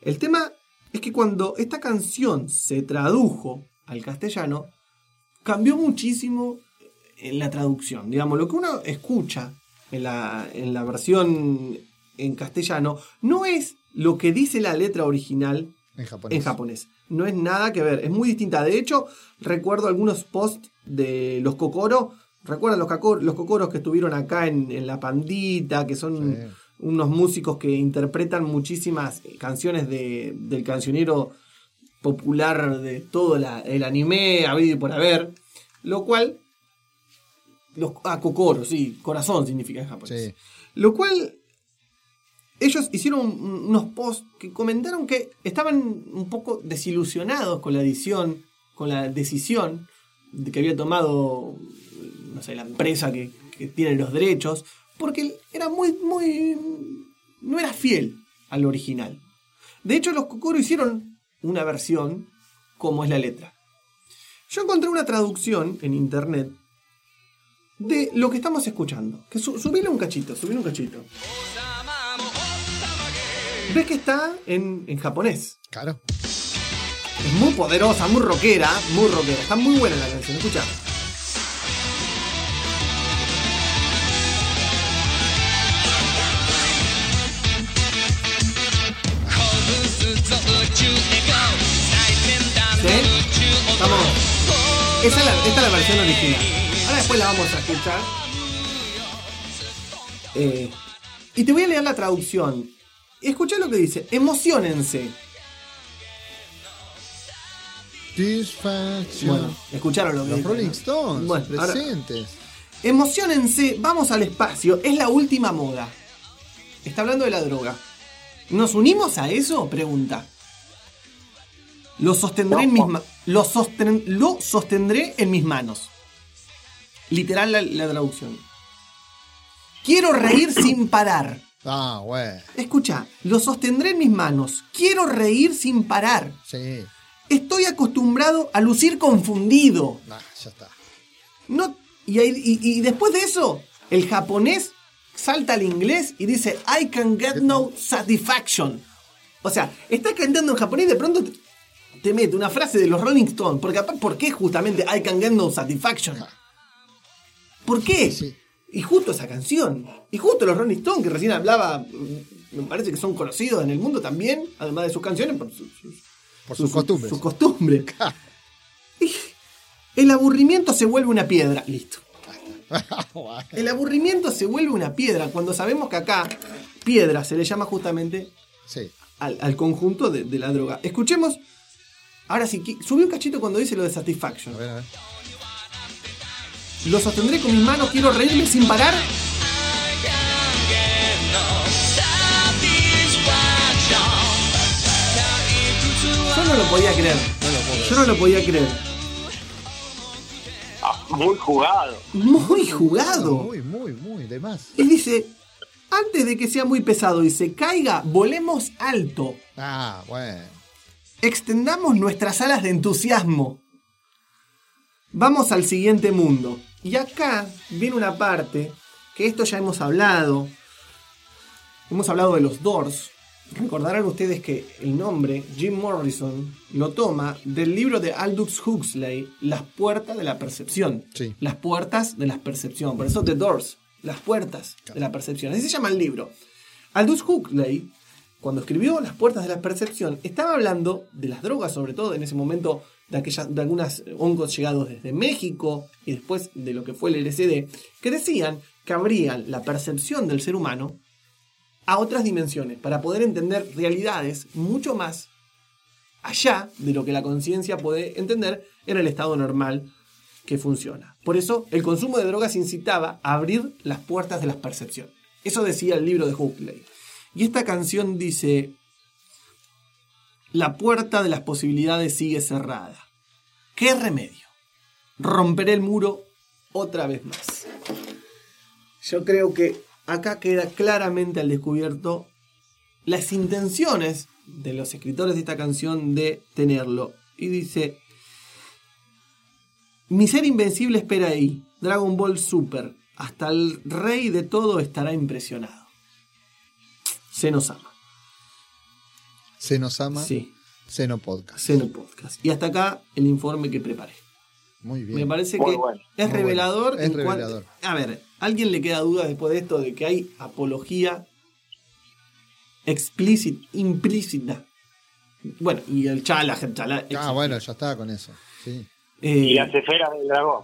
El tema es que cuando esta canción se tradujo al castellano, cambió muchísimo en la traducción. Digamos, lo que uno escucha en la, en la versión en castellano no es lo que dice la letra original en japonés. en japonés. No es nada que ver, es muy distinta. De hecho, recuerdo algunos posts de los Kokoro. ¿Recuerdan los, los Kokoros que estuvieron acá en, en La Pandita? Que son unos músicos que interpretan muchísimas canciones de- del cancionero popular de todo la- el anime, habido y por haber. Lo cual. Los, ah, Kokoro, sí, corazón significa en japonés. Sí. Lo cual ellos hicieron un- unos posts que comentaron que estaban un poco desilusionados con la edición, con la decisión de que había tomado, no sé, la empresa que, que tiene los derechos, porque era muy, muy, no era fiel al original. De hecho, los Kokoro hicieron una versión como es la letra. Yo encontré una traducción en internet de lo que estamos escuchando. Que su, subile un cachito, subile un cachito. Ves que está en, en japonés. Claro. Es muy poderosa, muy rockera, muy rockera. Está muy buena la canción, escucha. Esa es la, esta es la versión original. Ahora después la vamos a escuchar. Eh, y te voy a leer la traducción. Escucha lo que dice. Emocionense. Bueno, escucharon lo que Los dice, Rolling ¿no? Stones, Bueno, ahora- presentes. Emocionense, vamos al espacio, es la última moda. Está hablando de la droga. ¿Nos unimos a eso? Pregunta. Lo sostendré en mis ma- lo, sosten- lo sostendré en mis manos. Literal la, la traducción. Quiero reír sin parar. Ah, bueno. Escucha, lo sostendré en mis manos. Quiero reír sin parar. Sí. Estoy acostumbrado a lucir confundido. Ah, ya está. No, y, y- y después de eso, el japonés salta al inglés y dice, I can get no satisfaction. O sea, está cantando en japonés y de pronto te, te mete una frase de los Rolling Stones. Porque aparte, ¿por qué justamente I can get no satisfaction? ¿Por qué? Y justo esa canción. Y justo los Rolling Stones, que recién hablaba, me parece que son conocidos en el mundo también, además de sus canciones, por sus, sus- Por sus costumbres. Sus costumbres. Y El aburrimiento se vuelve una piedra. Listo. El aburrimiento se vuelve una piedra cuando sabemos que acá piedra se le llama justamente Sí. al, al conjunto de, de la droga. Escuchemos. Ahora sí, subí un cachito cuando dice lo de satisfaction. A ver, a ver. Lo sostendré con mis manos, quiero reírme sin parar. Yo no lo podía creer. Yo no lo podía creer. Muy jugado. Muy jugado. Muy, muy, muy, de más. Y dice, antes de que sea muy pesado y se caiga, volemos alto. Ah, bueno. Extendamos nuestras alas de entusiasmo. Vamos al siguiente mundo. Y acá viene una parte que esto ya hemos hablado. Hemos hablado de los Doors. Recordarán ustedes que el nombre Jim Morrison lo toma del libro de Aldous Huxley, Las puertas de la percepción. Sí. Las puertas de la percepción. Por eso The Doors, las puertas de la percepción. Así se llama el libro. Aldous Huxley, cuando escribió Las puertas de la percepción, estaba hablando de las drogas, sobre todo en ese momento de, aquellas, de algunos hongos llegados desde México y después de lo que fue el LSD, que decían que abrían la percepción del ser humano a otras dimensiones para poder entender realidades mucho más allá de lo que la conciencia puede entender en el estado normal que funciona. Por eso el consumo de drogas incitaba a abrir las puertas de la percepción. Eso decía el libro de Huxley. Y esta canción dice, la puerta de las posibilidades sigue cerrada. ¿Qué remedio? Romperé el muro otra vez más. Yo creo que acá queda claramente al descubierto las intenciones de los escritores de esta canción de tenerlo. Y dice, mi ser invencible espera ahí, Dragon Ball Super, hasta el rey de todo estará impresionado. Se nos ama. Se nos ama. Sí. Seno Podcast. Seno Podcast. Y hasta acá el informe que preparé. Muy bien. Me parece Muy que bueno. es Muy revelador. bueno. Es en cuanto- revelador. a ver, ¿a ¿alguien le queda duda después de esto de que hay apología explícita, implícita? Bueno, y el chala, el chala. Ah, bueno, ya estaba con eso. Sí. Y las esferas del dragón.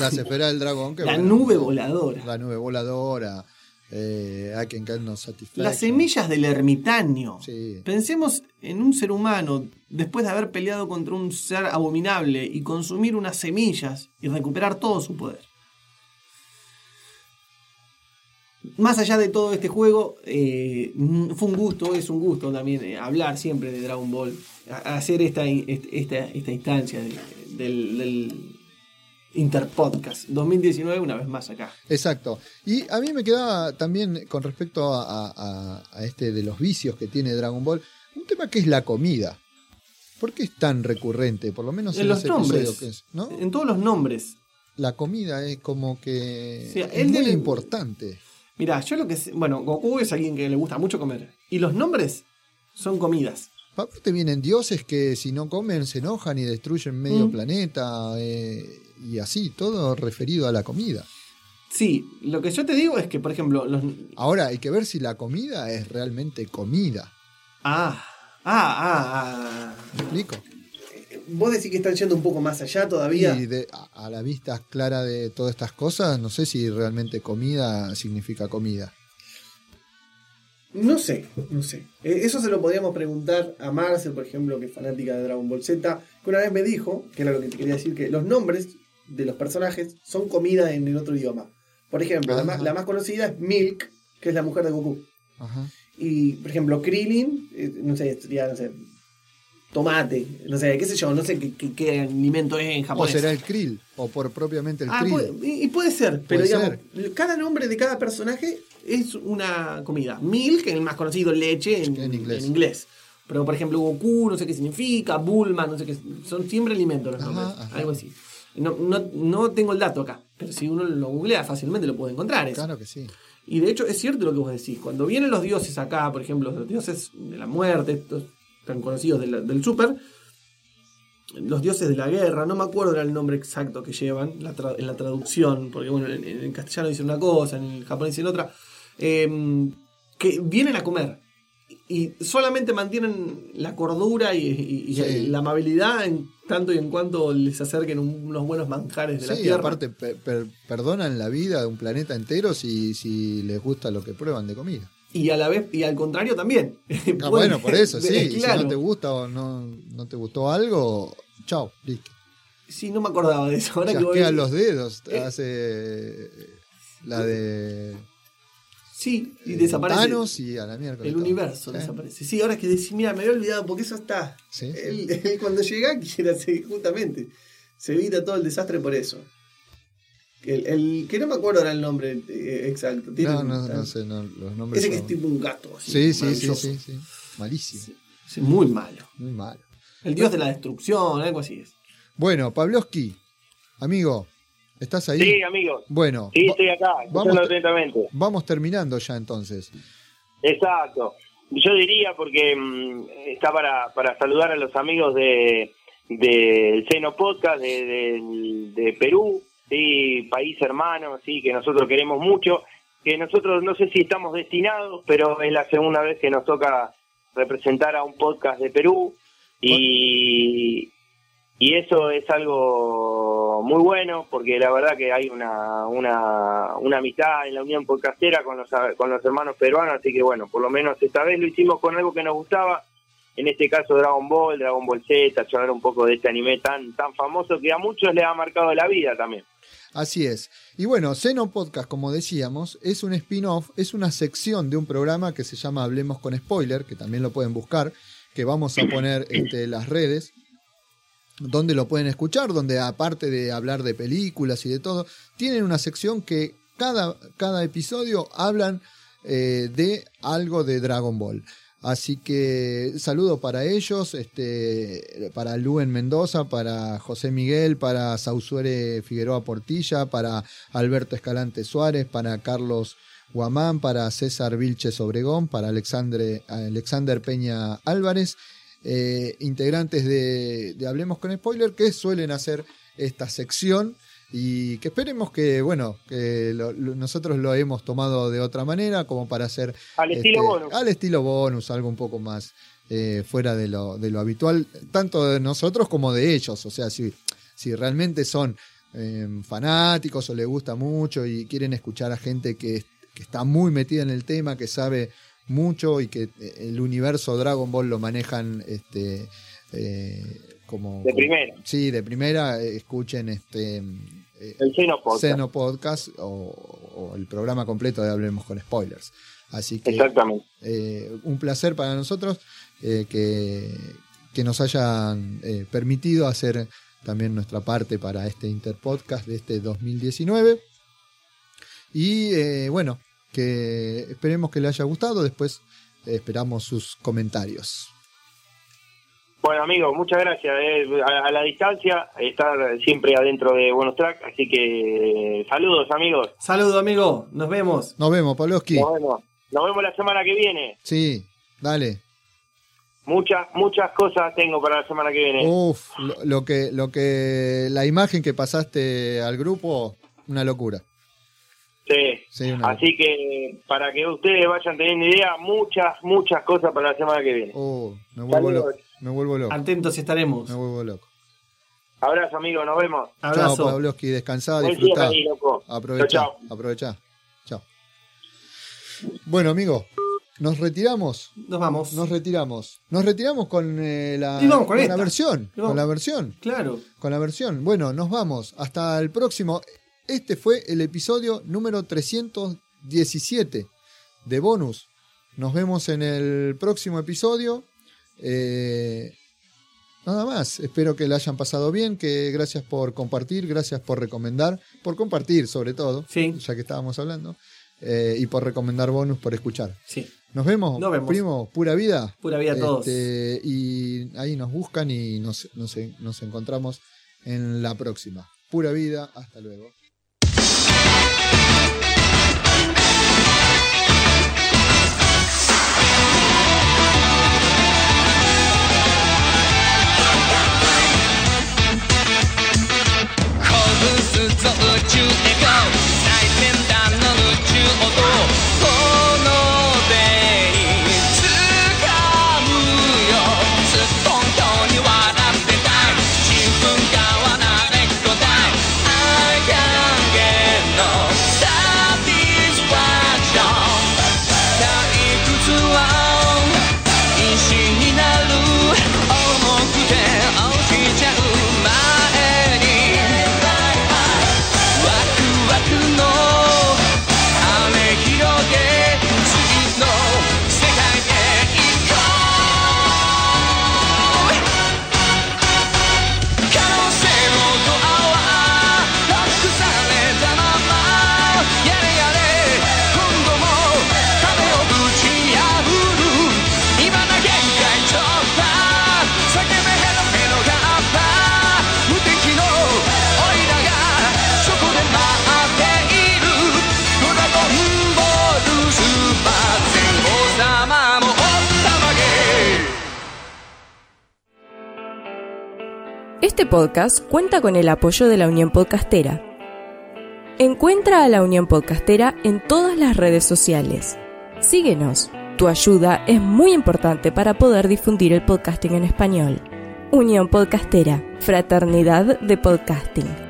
Las esferas del dragón. Que La bueno, nube voladora. La nube voladora. Eh, I can get no satisfaction. Las semillas del ermitaño. Sí. Pensemos en un ser humano después de haber peleado contra un ser abominable y consumir unas semillas y recuperar todo su poder. Más allá de todo este juego, eh, fue un gusto, es un gusto también eh, hablar siempre de Dragon Ball, hacer esta, esta, esta instancia de- del, del Interpodcast 2019 una vez más acá. Exacto. Y a mí me quedaba también con respecto a, a- a- a este de los vicios que tiene Dragon Ball, un tema que es la comida. ¿Por qué es tan recurrente? Por lo menos en, En los nombres, que es, ¿no? en todos los nombres. La comida es como que es muy debe- importante. Mirá, yo lo que sé, bueno, Goku es alguien que le gusta mucho comer. Y los nombres son comidas. Aparte vienen dioses que si no comen se enojan y destruyen medio Mm. planeta eh, y así, todo referido a la comida. Sí, lo que yo te digo es que, por ejemplo, los... Ahora hay que ver si la comida es realmente comida. Ah, Ah, ah, ah. ¿Me explico? Vos decís que están yendo un poco más allá todavía. Y de- a, a la vista clara de todas estas cosas, no sé si realmente comida significa comida. No sé, no sé. Eh, Eso se lo podríamos preguntar a Marcel, por ejemplo, que es fanática de Dragon Ball Z, que una vez me dijo, que era lo que te quería decir, que los nombres de los personajes son comida en el otro idioma. Por ejemplo, la Ajá. más, la más conocida es Milk, que es la mujer de Goku. Ajá. Y, por ejemplo, Krillin, eh, no sé, sería, no sé, tomate, no sé, qué sé yo, no sé qué, qué- qué alimento es en O japonés. será el krill, o por propiamente el Ah, krill. puede- y, y puede ser, pero Puede digamos, cada nombre de cada personaje es una comida. Milk, el más conocido, leche en, en inglés. Pero por ejemplo, Goku, no sé qué significa, Bulma, no sé qué. Son siempre alimentos los nombres. Algo así. No, no, no tengo el dato acá, pero si uno lo googlea fácilmente lo puede encontrar. eso. Claro que sí. Y de hecho es cierto lo que vos decís. Cuando vienen los dioses acá, por ejemplo, los dioses de la muerte, estos tan conocidos de la- del super, los dioses de la guerra, no me acuerdo era el nombre exacto que llevan la en la traducción, porque bueno, en, en castellano dicen una cosa, en el japonés dicen otra, eh, que vienen a comer. Y solamente mantienen la cordura y, y- y Sí. la amabilidad en tanto y en cuanto les acerquen un- unos buenos manjares de la Sí, tierra. aparte per- per- perdonan la vida de un planeta entero si, si les gusta lo que prueban de comida. Y a la vez, y al contrario también. Ah, bueno, por eso, sí. Claro. Si no te gusta o no, no te gustó algo, chao, listo. Sí, no me acordaba de eso. Ahora que voy- los dedos, Eh. hace la de Sí, y desaparece. Thanos y a la mierda. El universo desaparece. Sí, ahora que decís, mira, me había olvidado porque eso está. Sí. Él, él cuando llega quiere hacer, justamente, se evita todo el desastre por eso. El, el- que no me acuerdo ahora el nombre eh, exacto. Tiene No, un- no, no sé, no, los nombres. Ese que es son- tipo un gato. así, Sí, sí, sí, sí, sí. Malísimo. Sí, muy malo. Muy malo. El dios de la destrucción, algo así es. Bueno, Pavlovsky, amigo, ¿estás ahí? Sí, amigo. Bueno, Sí, estoy acá, vamos, atentamente. vamos terminando ya entonces. Exacto. Yo diría, porque mm, está para, para saludar a los amigos de del Seno Podcast de, de- de Perú, sí, país hermano, sí, que nosotros queremos mucho, que nosotros no sé si estamos destinados, pero es la segunda vez que nos toca representar a un podcast de Perú y, y eso es algo muy bueno porque la verdad que hay una, una, una amistad en la unión podcastera con los, con los hermanos peruanos, así que bueno, por lo menos esta vez lo hicimos con algo que nos gustaba, en este caso Dragon Ball, Dragon Ball Z, charlar un poco de este anime tan, tan famoso que a muchos les ha marcado la vida también. Así es. Y bueno, Seno Podcast, como decíamos, es un spin-off, es una sección de un programa que se llama Hablemos con Spoiler, que también lo pueden buscar, que vamos a poner este, las redes, donde lo pueden escuchar, donde aparte de hablar de películas y de todo, tienen una sección que cada, cada episodio hablan eh, de algo de Dragon Ball. Así que saludo para ellos, este, para Luen Mendoza, para José Miguel, para Sausuere Figueroa Portilla, para Alberto Escalante Suárez, para Carlos Guamán, para César Vilches Obregón, para Alexander Peña Álvarez, eh, integrantes de, de Hablemos con Spoiler, que suelen hacer esta sección y que esperemos que, bueno, que lo- lo- nosotros lo hemos tomado de otra manera, como para hacer... Al estilo bonus. Al estilo bonus, algo un poco más eh, fuera de lo, de lo habitual, tanto de nosotros como de ellos. O sea, si, si realmente son eh, fanáticos o les gusta mucho y quieren escuchar a gente que, que está muy metida en el tema, que sabe mucho y que eh, el universo Dragon Ball lo manejan este eh, como De primera. sí de primera eh, escuchen este eh, El Seno Podcast. Seno Podcast o, o el programa completo de Hablemos con Spoilers así que Exactamente. eh, un placer para nosotros que, que nos hayan permitido hacer también nuestra parte para este Interpodcast de este 2019 y eh, bueno que esperemos que le haya gustado después eh, esperamos sus comentarios Bueno, amigo, muchas gracias. eh, a, a la distancia, estar siempre adentro de Bonus Track, así que saludos, amigos. Saludo, amigo. Nos vemos. nos vemos Pavlovsky Nos vemos. Nos vemos la semana que viene. sí dale Muchas, muchas cosas tengo para la semana que viene. Uf, lo, lo que lo que la imagen que pasaste al grupo una locura Sí, Sí, una- Así que para que ustedes vayan teniendo idea, muchas, muchas cosas para la semana que viene. Oh, me vuelvo loco. Me vuelvo loco. Atentos estaremos. Me vuelvo loco. Abrazo, amigo, nos vemos. Chao, Pavlovsky, descansá, Buen disfrutá. día, ahí, loco. Aprovechá, Chao, aprovechá. Chao. Bueno, amigo, nos retiramos. Nos vamos. Nos retiramos. Nos retiramos con eh, la, con la versión. Con la versión. Claro. Con la versión. Bueno, nos vamos. Hasta el próximo. Este fue el episodio número 317 de Bonus. Nos vemos en el próximo episodio. Eh, nada más. Espero que la hayan pasado bien. Que gracias por compartir, gracias por recomendar, por compartir sobre todo, ya que estábamos hablando, eh, y por recomendar Bonus por escuchar. Sí. Nos vemos, Nos vemos. primo, pura vida. Pura vida a todos. Este, y ahí nos buscan y nos, nos, nos encontramos en la próxima. Pura vida, hasta luego. 夢中笑顔最先端の宇宙音。Podcast cuenta con el apoyo de la Unión Podcastera. Encuentra a la Unión Podcastera en todas las redes sociales. Síguenos. Tu ayuda es muy importante para poder difundir el podcasting en español. Unión Podcastera, Fraternidad de Podcasting.